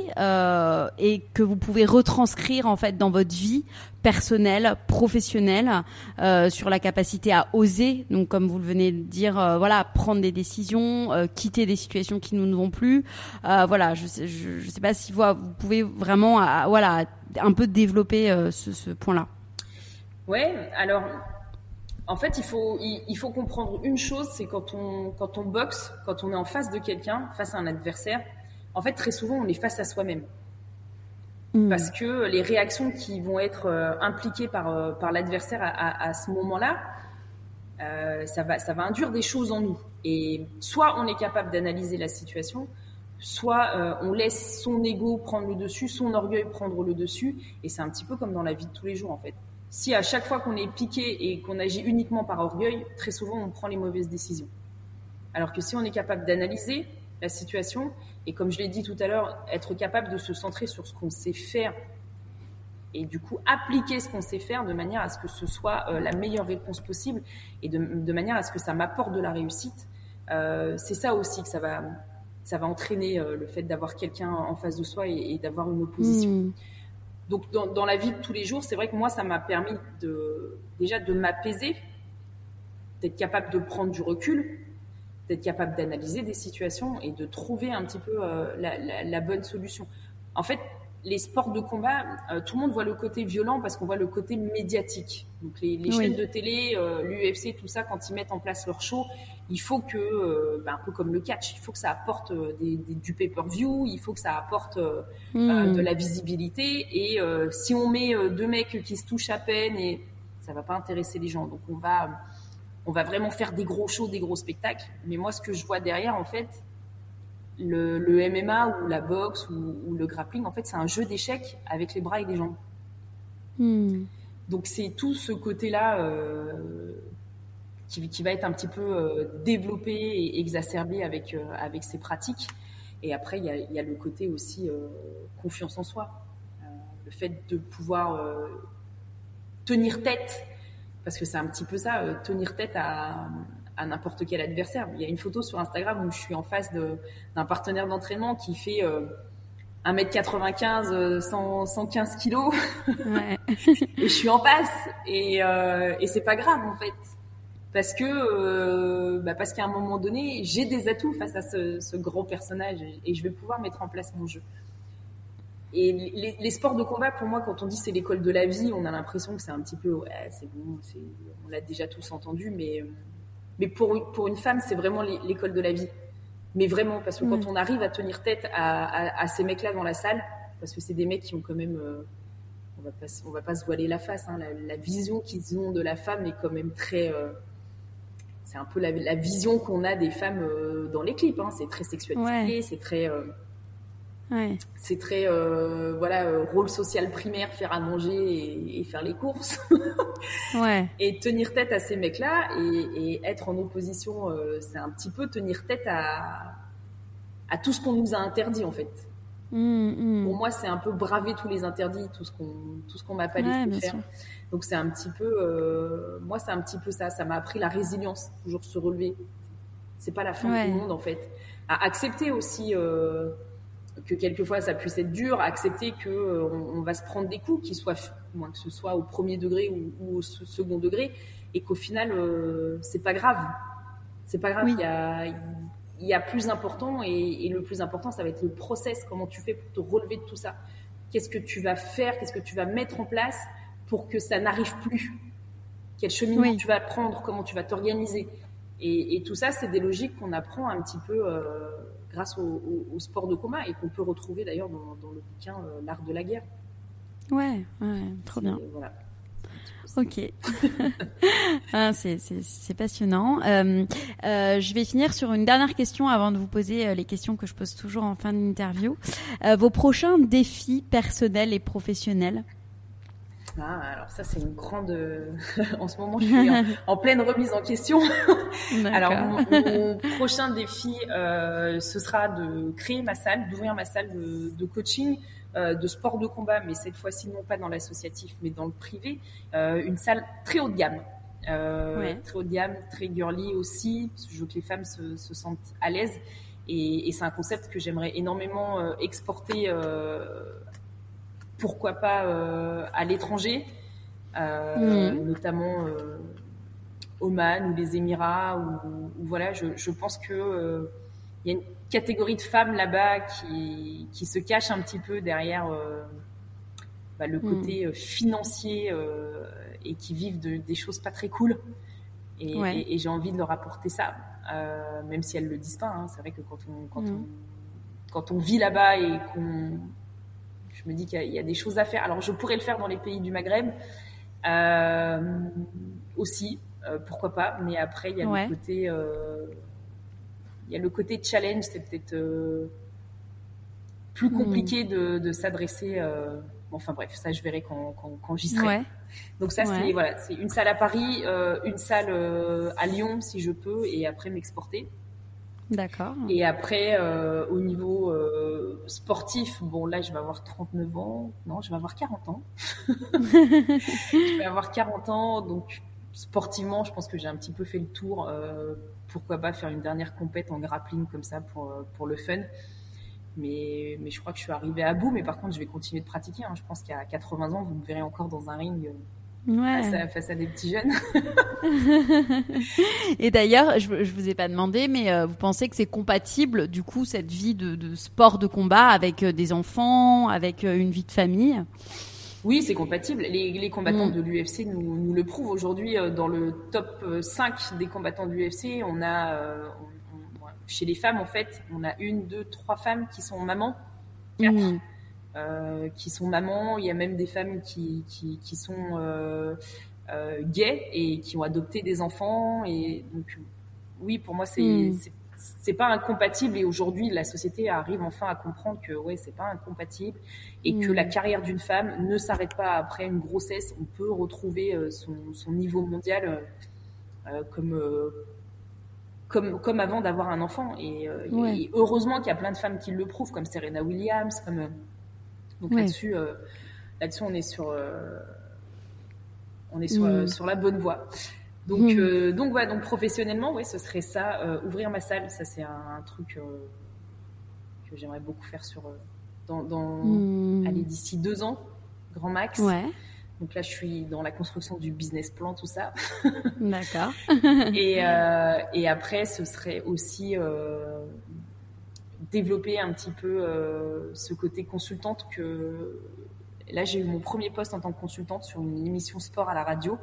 Speaker 1: et que vous pouvez retranscrire en fait dans votre vie personnelle, professionnelle, euh, sur la capacité à oser. Donc, comme vous le venez de dire, euh, voilà, prendre des décisions, euh, quitter des situations qui nous ne vont plus. voilà, je je, sais pas si vous, pouvez vraiment, voilà, un peu développer ce, ce point-là.
Speaker 2: Ouais, alors. En fait, il faut, il, faut comprendre une chose, c'est quand on, quand on boxe, quand on est en face de quelqu'un, face à un adversaire, en fait, très souvent, on est face à soi-même. Mm. Parce que les réactions qui vont être euh, impliquées par, euh, par l'adversaire à, à, ce moment-là, euh, ça, va, ça va induire des choses en nous. Et soit on est capable d'analyser la situation, soit on laisse son ego prendre le dessus, son orgueil prendre le dessus. Et c'est un petit peu comme dans la vie de tous les jours, en fait. Si à chaque fois qu'on est piqué et qu'on agit uniquement par orgueil, très souvent on prend les mauvaises décisions. Alors que si on est capable d'analyser la situation et comme je l'ai dit tout à l'heure, être capable de se centrer sur ce qu'on sait faire et du coup appliquer ce qu'on sait faire de manière à ce que ce soit euh, la meilleure réponse possible et de, de, manière à ce que ça m'apporte de la réussite. Euh, c'est ça aussi que ça va, ça va entraîner euh, le fait d'avoir quelqu'un en face de soi et, et d'avoir une opposition. Mmh. Donc dans, dans, la vie de tous les jours, c'est vrai que moi ça m'a permis de déjà de m'apaiser, d'être capable de prendre du recul, d'être capable d'analyser des situations et de trouver un petit peu euh, la, la, la, bonne solution. En fait, les sports de combat, euh, tout le monde voit le côté violent parce qu'on voit le côté médiatique. Donc les, les chaînes de télé, euh, l'UFC, tout ça, quand ils mettent en place leur show, il faut que, ben, un peu comme le catch, il faut que ça apporte des, des, du pay-per-view, il faut que ça apporte mm. de la visibilité. Et si on met deux mecs qui se touchent à peine, et ça va pas intéresser les gens. Donc on va on va vraiment faire des gros shows, des gros spectacles. Mais moi, ce que je vois derrière, en fait, le, le MMA ou la boxe ou, ou, le grappling, en fait, c'est un jeu d'échecs avec les bras et les jambes. Hmm. Donc c'est tout ce côté-là euh, qui, qui, va être un petit peu euh, développé et exacerbé avec, euh, avec ces pratiques. Et après, il y a, y a, le côté aussi confiance en soi. Le fait de pouvoir tenir tête parce que c'est un petit peu ça, euh, tenir tête à, à n'importe quel adversaire. Il y a une photo sur Instagram où je suis en face d'un partenaire d'entraînement qui fait euh, 1m95, euh, 100, 115 kilos. Ouais. et je suis en face. Et, euh, et c'est pas grave, en fait. Parce que, euh, bah parce qu'à un moment donné, j'ai des atouts face à ce, ce grand personnage et je vais pouvoir mettre en place mon jeu. Et les, les, sports de combat, pour moi, quand on dit c'est l'école de la vie, on a l'impression que c'est un petit peu, ouais, c'est bon, on l'a déjà tous entendu, mais, mais pour, pour une femme, c'est vraiment l'école de la vie. Mais vraiment, parce que mmh. quand on arrive à tenir tête à, à, à ces mecs-là dans la salle, parce que c'est des mecs qui ont quand même, euh, on va pas, on va pas se voiler la face, hein, la, la, vision qu'ils ont de la femme est quand même très, euh, c'est un peu la, la vision qu'on a des femmes euh, dans les clips, hein, c'est très sexualisé, ouais. c'est très
Speaker 1: Ouais.
Speaker 2: C'est très euh, voilà euh, rôle social primaire, faire à manger et, et faire les courses.
Speaker 1: ouais.
Speaker 2: Et tenir tête à ces mecs-là et, et, être en opposition, euh, c'est un petit peu tenir tête à à tout ce qu'on nous a interdit en fait.
Speaker 1: Mmh, mmh.
Speaker 2: Pour moi, c'est un peu braver tous les interdits, tout ce qu'on tout ce qu'on m'a pas laissé faire. Sûr. Donc c'est un petit peu, euh, moi c'est un petit peu ça. Ça m'a appris la résilience, toujours se relever. C'est pas la fin du monde en fait. À accepter aussi. Euh, que quelquefois ça puisse être dur, accepter que euh, on, on, va se prendre des coups, qu'ils soient, moins que ce soit au premier degré ou, ou au second degré, et qu'au final euh, c'est pas grave, c'est pas grave. Il oui. y a il y a plus important et, et, le plus important ça va être le process, comment tu fais pour te relever de tout ça. Qu'est-ce que tu vas faire, qu'est-ce que tu vas mettre en place pour que ça n'arrive plus? Quel cheminement tu vas prendre Comment tu vas t'organiser? Et, tout ça, c'est des logiques qu'on apprend un petit peu grâce au, sport de combat et qu'on peut retrouver d'ailleurs dans, le bouquin L'art de la guerre.
Speaker 1: Ouais, ouais trop bien. Voilà. Ok, ah, c'est passionnant. Euh, euh, je vais finir sur une dernière question avant de vous poser euh, les questions que je pose toujours en fin d'interview. vos prochains défis personnels et professionnels?
Speaker 2: Ah, alors ça c'est une grande. en ce moment, je suis en, pleine remise en question. alors mon, prochain défi, ce sera de créer ma salle, d'ouvrir ma salle de, de coaching euh, de sport de combat, mais cette fois-ci non pas dans l'associatif, mais dans le privé, euh, une salle très haut de gamme. Euh, très haut de gamme, très girly aussi, parce que je veux que les femmes se, sentent à l'aise. Et, c'est un concept que j'aimerais énormément exporter, pourquoi pas à l'étranger, mhm. notamment Oman ou les Émirats. Ou, voilà, je, je pense que il y a une catégorie de femmes là-bas qui, qui se cache un petit peu derrière euh, bah, le hmm. côté euh, financier euh, et qui vivent de, des choses pas très cool. Et, et, j'ai envie de leur apporter ça, même si elles le disent pas. Hein. C'est vrai que quand on, quand, on, quand on vit là-bas et qu'on. Je me dis qu'il y, a des choses à faire. Alors, je pourrais le faire dans les pays du Maghreb aussi, pourquoi pas. Mais après, il y a le côté il y a le côté challenge, c'est peut-être euh, plus hmm. compliqué de, s'adresser. Euh, enfin bref, ça je verrai quand, j'y serai. Donc ça c'est voilà, c'est une salle à Paris, euh, une salle à Lyon si je peux, et après m'exporter.
Speaker 1: D'accord.
Speaker 2: Et après, au niveau sportif, bon là, je vais avoir 39 ans. Non, je vais avoir 40 ans. je vais avoir 40 ans, donc sportivement, je pense que j'ai un petit peu fait le tour pourquoi pas faire une dernière compète en grappling comme ça pour, euh, pour le fun. Mais, mais je crois que je suis arrivée à bout. Mais par contre, je vais continuer de pratiquer. Hein. Je pense qu'à 80 ans, vous me verrez encore dans un ring euh, face, à, des petits jeunes.
Speaker 1: Et d'ailleurs, je, ne vous ai pas demandé, mais euh, vous pensez que c'est compatible, du coup, cette vie de, de, sport de combat avec des enfants, avec une vie de famille?
Speaker 2: Oui, c'est compatible. Les, combattants mm. de l'UFC nous, le prouvent aujourd'hui. Euh, dans le top 5 euh, des combattants de l'UFC, on a, euh, chez les femmes, en fait, on a une, deux, trois femmes qui sont mamans. Mm. Qui sont mamans. Il y a même des femmes qui, qui, sont gays et qui ont adopté des enfants. Et donc, oui, pour moi, c'est mm c'est pas incompatible et aujourd'hui la société arrive enfin à comprendre que ouais c'est pas incompatible et que la mm. carrière d'une femme ne s'arrête pas après une grossesse on peut retrouver euh, son, niveau mondial euh, euh, comme comme comme avant d'avoir un enfant et, heureusement qu'il y a plein de femmes qui le prouvent comme Serena Williams comme donc là-dessus là-dessus on est sur on est sur, sur la bonne voie donc, hmm. euh, donc voilà, donc professionnellement, ouais, ce serait ça, euh, ouvrir ma salle, ça c'est un, truc euh, que j'aimerais beaucoup faire sur dans, dans hmm. aller d'ici deux ans, grand max.
Speaker 1: Ouais.
Speaker 2: Donc là, je suis dans la construction du business plan, tout ça.
Speaker 1: D'accord.
Speaker 2: et, et après, ce serait aussi développer un petit peu ce côté consultante que là, j'ai eu mon premier poste en tant que consultante sur une émission sport à la radio.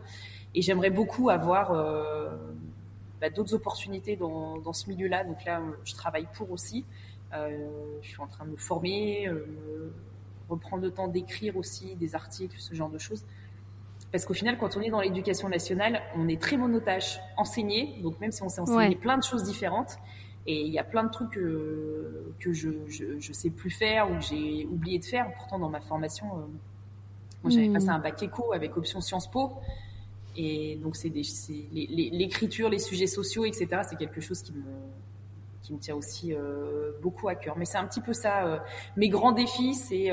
Speaker 2: Et j'aimerais beaucoup avoir euh, bah, d'autres opportunités dans, dans ce milieu-là. Donc là, je travaille pour aussi. Euh, je suis en train de me former, euh, reprendre le temps d'écrire aussi des articles, ce genre de choses. Parce qu'au final, quand on est dans l'éducation nationale, on est très monotache, enseigné. Donc même si on s'est enseigné plein de choses différentes, et il y a plein de trucs que, que je, je, je sais plus faire ou que j'ai oublié de faire. Pourtant, dans ma formation, euh, moi j'avais hmm. passé un bac éco avec option Sciences Po. Et donc, c'est l'écriture, les sujets sociaux, etc. C'est quelque chose qui me, qui me tient aussi euh, beaucoup à cœur. Mais c'est un petit peu ça. Euh, mes grands défis, c'est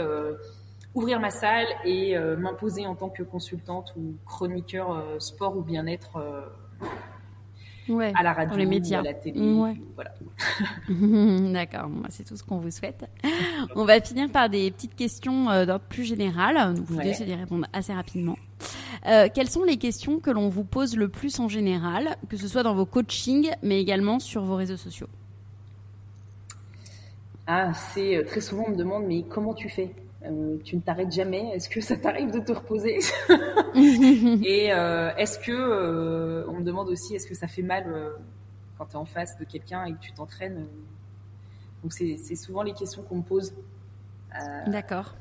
Speaker 2: ouvrir ma salle et m'imposer en tant que consultante ou chroniqueur sport ou bien-être
Speaker 1: ouais,
Speaker 2: à la radio,
Speaker 1: les médias.
Speaker 2: à la télé. Voilà.
Speaker 1: D'accord, c'est tout ce qu'on vous souhaite. On va finir par des petites questions euh, d'ordre plus général. Vous ouais. d'y répondre assez rapidement. Euh, quelles sont les questions que l'on vous pose le plus en général, que ce soit dans vos coachings, mais également sur vos réseaux sociaux?
Speaker 2: Ah, c'est euh, très souvent on me demande mais comment tu fais? Euh, tu ne t'arrêtes jamais. Est-ce que ça t'arrive de te reposer? Et euh, est-ce que euh, on me demande aussi est-ce que ça fait mal quand tu es en face de quelqu'un et que tu t'entraînes Donc c'est souvent les questions qu'on me pose.
Speaker 1: D'accord.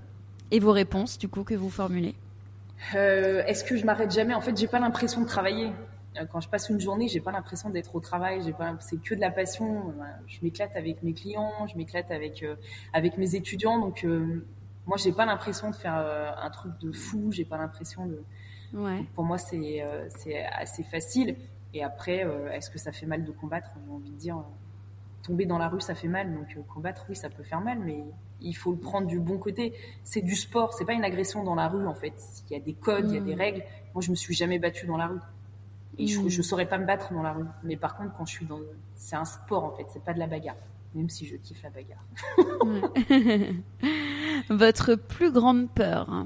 Speaker 1: Et vos réponses du coup que vous formulez?
Speaker 2: Est-ce que je m'arrête jamais? En fait, j'ai pas l'impression de travailler quand je passe une journée, j'ai pas l'impression d'être au travail. J'ai pas, c'est que de la passion. Je m'éclate avec mes clients, je m'éclate avec avec mes étudiants. Donc moi, j'ai pas l'impression de faire euh, un truc de fou. J'ai pas l'impression de. Ouais. Pour moi, c'est euh, c'est assez facile. Et après, euh, est-ce que ça fait mal de combattre? J'ai envie de dire, tomber dans la rue, ça fait mal. Donc combattre, oui, ça peut faire mal, mais il faut le prendre du bon côté. C'est du sport, c'est pas une agression dans la rue en fait. Il y a des codes, il y a des mm. règles. Moi, je me suis jamais battue dans la rue. Et je, mm. je saurais pas me battre dans la rue. Mais par contre, quand je suis dans, c'est un sport en fait, c'est pas de la bagarre. Même si je kiffe la bagarre.
Speaker 1: Votre plus grande peur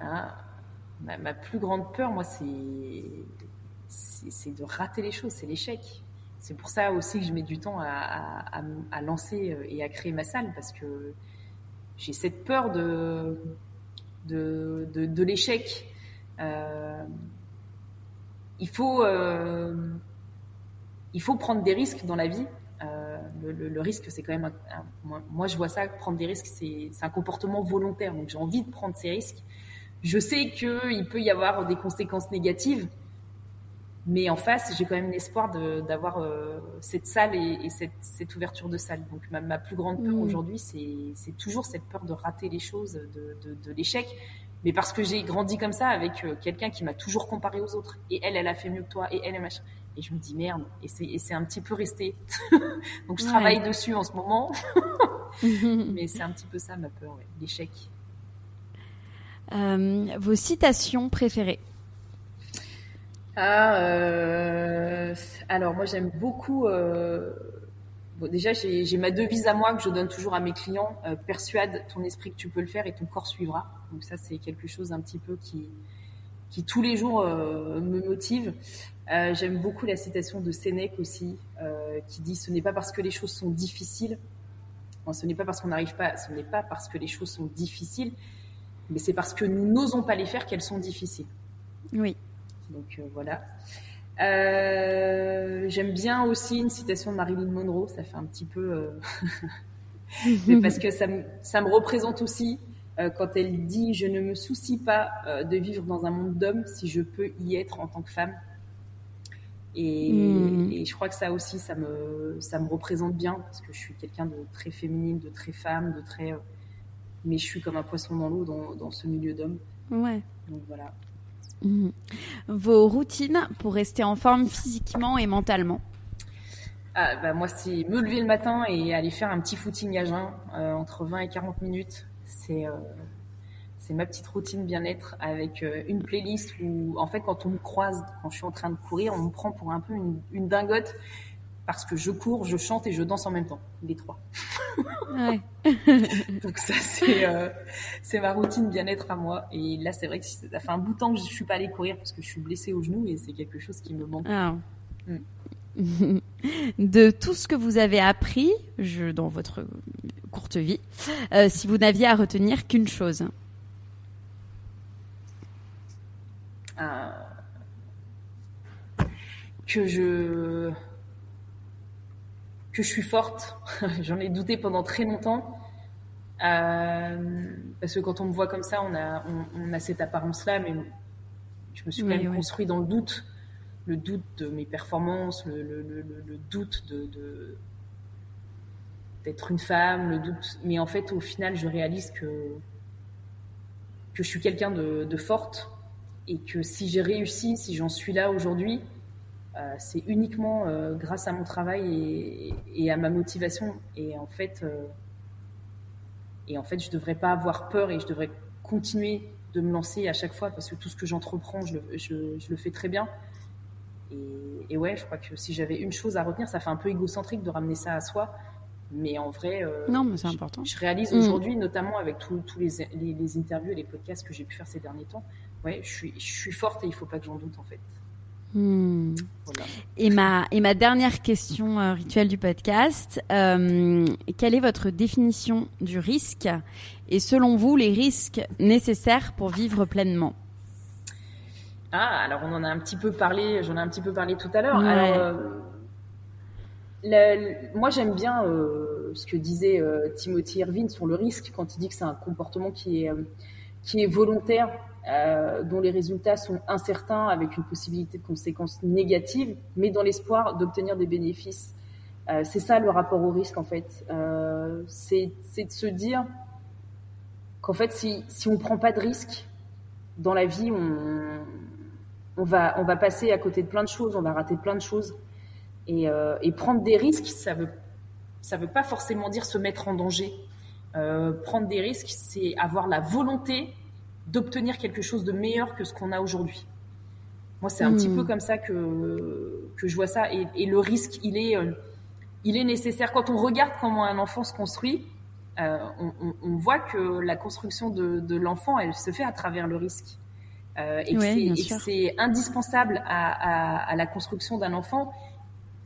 Speaker 2: ah, ma, plus grande peur, moi, c'est de rater les choses, c'est l'échec. C'est pour ça aussi que je mets du temps à, à, lancer euh, et à créer ma salle parce que j'ai cette peur de de, de, l'échec. Euh, il euh, il faut prendre des risques dans la vie le, risque, c'est quand même, moi, je vois ça, prendre des risques, c'est un comportement volontaire. Donc j'ai envie de prendre ces risques. Je sais qu'il peut y avoir des conséquences négatives, mais en face, j'ai quand même l'espoir d'avoir euh, cette salle et, cette, ouverture de salle. Donc ma, plus grande peur mmh. aujourd'hui, c'est toujours cette peur de rater les choses, de, l'échec. Mais parce que j'ai grandi comme ça avec euh, quelqu'un qui m'a toujours comparé aux autres. Et elle, elle a fait mieux que toi. Et elle, est machin. Et je me dis merde, et c'est un petit peu resté. Donc je travaille dessus en ce moment. Mais c'est un petit peu ça ma peur, l'échec.
Speaker 1: Euh, vos citations préférées?
Speaker 2: Ah, euh, alors moi j'aime beaucoup. Euh, bon, déjà j'ai ma devise à moi que je donne toujours à mes clients persuade ton esprit que tu peux le faire et ton corps suivra. Donc ça c'est quelque chose un petit peu qui qui tous les jours me motive. Euh, j'aime beaucoup la citation de Sénèque aussi, euh, qui dit ce n'est pas parce que les choses sont difficiles, ce n'est pas parce qu'on n'arrive pas, ce n'est pas parce que les choses sont difficiles, mais c'est parce que nous n'osons pas les faire qu'elles sont difficiles.
Speaker 1: Oui.
Speaker 2: Donc euh, voilà. J'aime bien aussi une citation de Marilyn Monroe, ça fait un petit peu, mais parce que ça me, ça me représente aussi quand elle dit je ne me soucie pas de vivre dans un monde d'hommes si je peux y être en tant que femme. Hmm. Et, je crois que ça aussi, ça me, ça me représente bien parce que je suis quelqu'un de très féminine, de très femme, de très. Euh, mais je suis comme un poisson dans l'eau dans, dans, ce milieu d'hommes.
Speaker 1: Ouais.
Speaker 2: Donc voilà.
Speaker 1: Hmm. Vos routines pour rester en forme physiquement et mentalement?
Speaker 2: Ah, bah moi, c'est me lever le matin et aller faire un petit footing à jeun, euh, entre 20 et 40 minutes. C'est. Euh, c'est ma petite routine bien-être avec euh, une playlist où, en fait, quand on me croise, quand je suis en train de courir, on me prend pour un peu une, dingote parce que je cours, je chante et je danse en même temps, les trois. Ouais. Donc ça, euh, c'est ma routine bien-être à moi. Et là, c'est vrai que ça fait un bout de temps que je suis pas allée courir parce que je suis blessée au genou et c'est quelque chose qui me manque. Ah.
Speaker 1: Mm. de tout ce que vous avez appris je, dans votre courte vie, euh, si vous n'aviez à retenir qu'une chose.
Speaker 2: Euh, que je que je suis forte. J'en ai douté pendant très longtemps. Euh, parce que quand on me voit comme ça, on a, on, a cette apparence-là, mais je me suis quand même construit dans le doute. Le doute de mes performances, le, le, le, doute de, d'être une femme, le doute. Mais en fait, au final, je réalise que, que je suis quelqu'un de, de forte et que si j'ai réussi, si j'en suis là aujourd'hui, euh, c'est uniquement euh, grâce à mon travail et, à ma motivation. Et en fait, euh, et en fait, je devrais pas avoir peur et je devrais continuer de me lancer à chaque fois parce que tout ce que j'entreprends, je, je, je, le fais très bien. Et, et, ouais, je crois que si j'avais une chose à retenir, ça fait un peu égocentrique de ramener ça à soi. Mais en vrai,
Speaker 1: non, mais c'est important.
Speaker 2: Je, réalise mm. aujourd'hui, notamment avec tous les, les, les, interviews et les podcasts que j'ai pu faire ces derniers temps, ouais, je suis, je suis forte et il faut pas que j'en doute en fait.
Speaker 1: Hmm. Et ma et ma dernière question euh, rituelle du podcast, euh, quelle est votre définition du risque et selon vous les risques nécessaires pour vivre pleinement?
Speaker 2: Ah, alors on en a un petit peu parlé, j'en ai un petit peu parlé tout à l'heure. Alors le, moi, j'aime bien euh, ce que disait euh, Timothy Irvine sur le risque quand il dit que c'est un comportement qui est, euh, qui est volontaire, euh, dont les résultats sont incertains avec une possibilité de conséquences négatives, mais dans l'espoir d'obtenir des bénéfices. Euh, c'est ça le rapport au risque, en fait. c'est de se dire qu'en fait, si, on prend pas de risque dans la vie, on, va, passer à côté de plein de choses, on va rater plein de choses. Et, euh, prendre des risques, ça veut ça veut pas forcément dire se mettre en danger. Euh, prendre des risques, c'est avoir la volonté d'obtenir quelque chose de meilleur que ce qu'on a aujourd'hui. Moi, c'est un petit hmm. peu comme ça que que je vois ça. Et, et le risque, il est euh, il est nécessaire. Quand on regarde comment un enfant se construit, euh, on, on, on, voit que la construction de, de l'enfant, elle se fait à travers le risque. Euh, et que c'est indispensable à, à, à, la construction d'un enfant.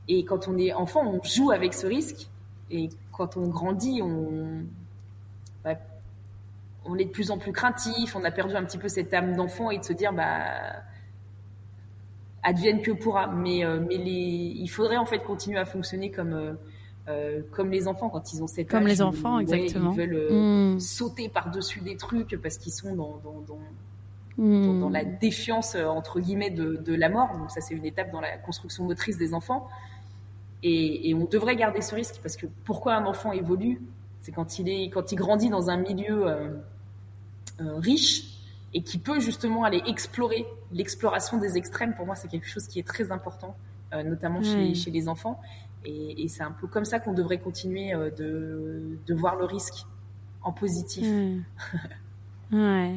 Speaker 2: Et quand on est enfant, on joue avec ce risque. Et quand on grandit, on, bah, on est de plus en plus craintif. On a perdu un petit peu cette âme d'enfant et de se dire, bah, advienne que pourra. Mais, euh, mais les, il faudrait en fait continuer à fonctionner comme, euh, euh comme les enfants quand ils ont cette
Speaker 1: comme les enfants, exactement.
Speaker 2: Ils veulent euh, mmh. sauter par-dessus des trucs parce qu'ils sont dans, dans, dans mmh. dans, la défiance entre guillemets de, de la mort. Donc ça, c'est une étape dans la construction motrice des enfants. Et, et, on devrait garder ce risque parce que pourquoi un enfant évolue, c'est quand il est quand il grandit dans un milieu riche et qui peut justement aller explorer l'exploration des extrêmes. Pour moi, c'est quelque chose qui est très important, euh, notamment chez, chez, les enfants. Et, et c'est un peu comme ça qu'on devrait continuer euh, de, de, voir le risque en positif.
Speaker 1: ouais.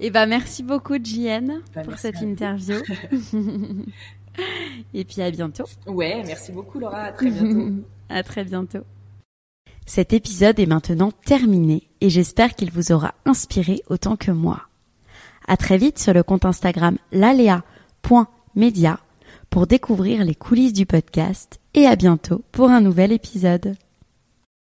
Speaker 1: Et eh ben merci beaucoup JN bah, pour cette interview. Et puis à bientôt.
Speaker 2: Ouais, merci beaucoup Laura, à très bientôt.
Speaker 1: à très bientôt. Cet épisode est maintenant terminé et j'espère qu'il vous aura inspiré autant que moi. À très vite sur le compte Instagram lalea.media pour découvrir les coulisses du podcast et à bientôt pour un nouvel épisode.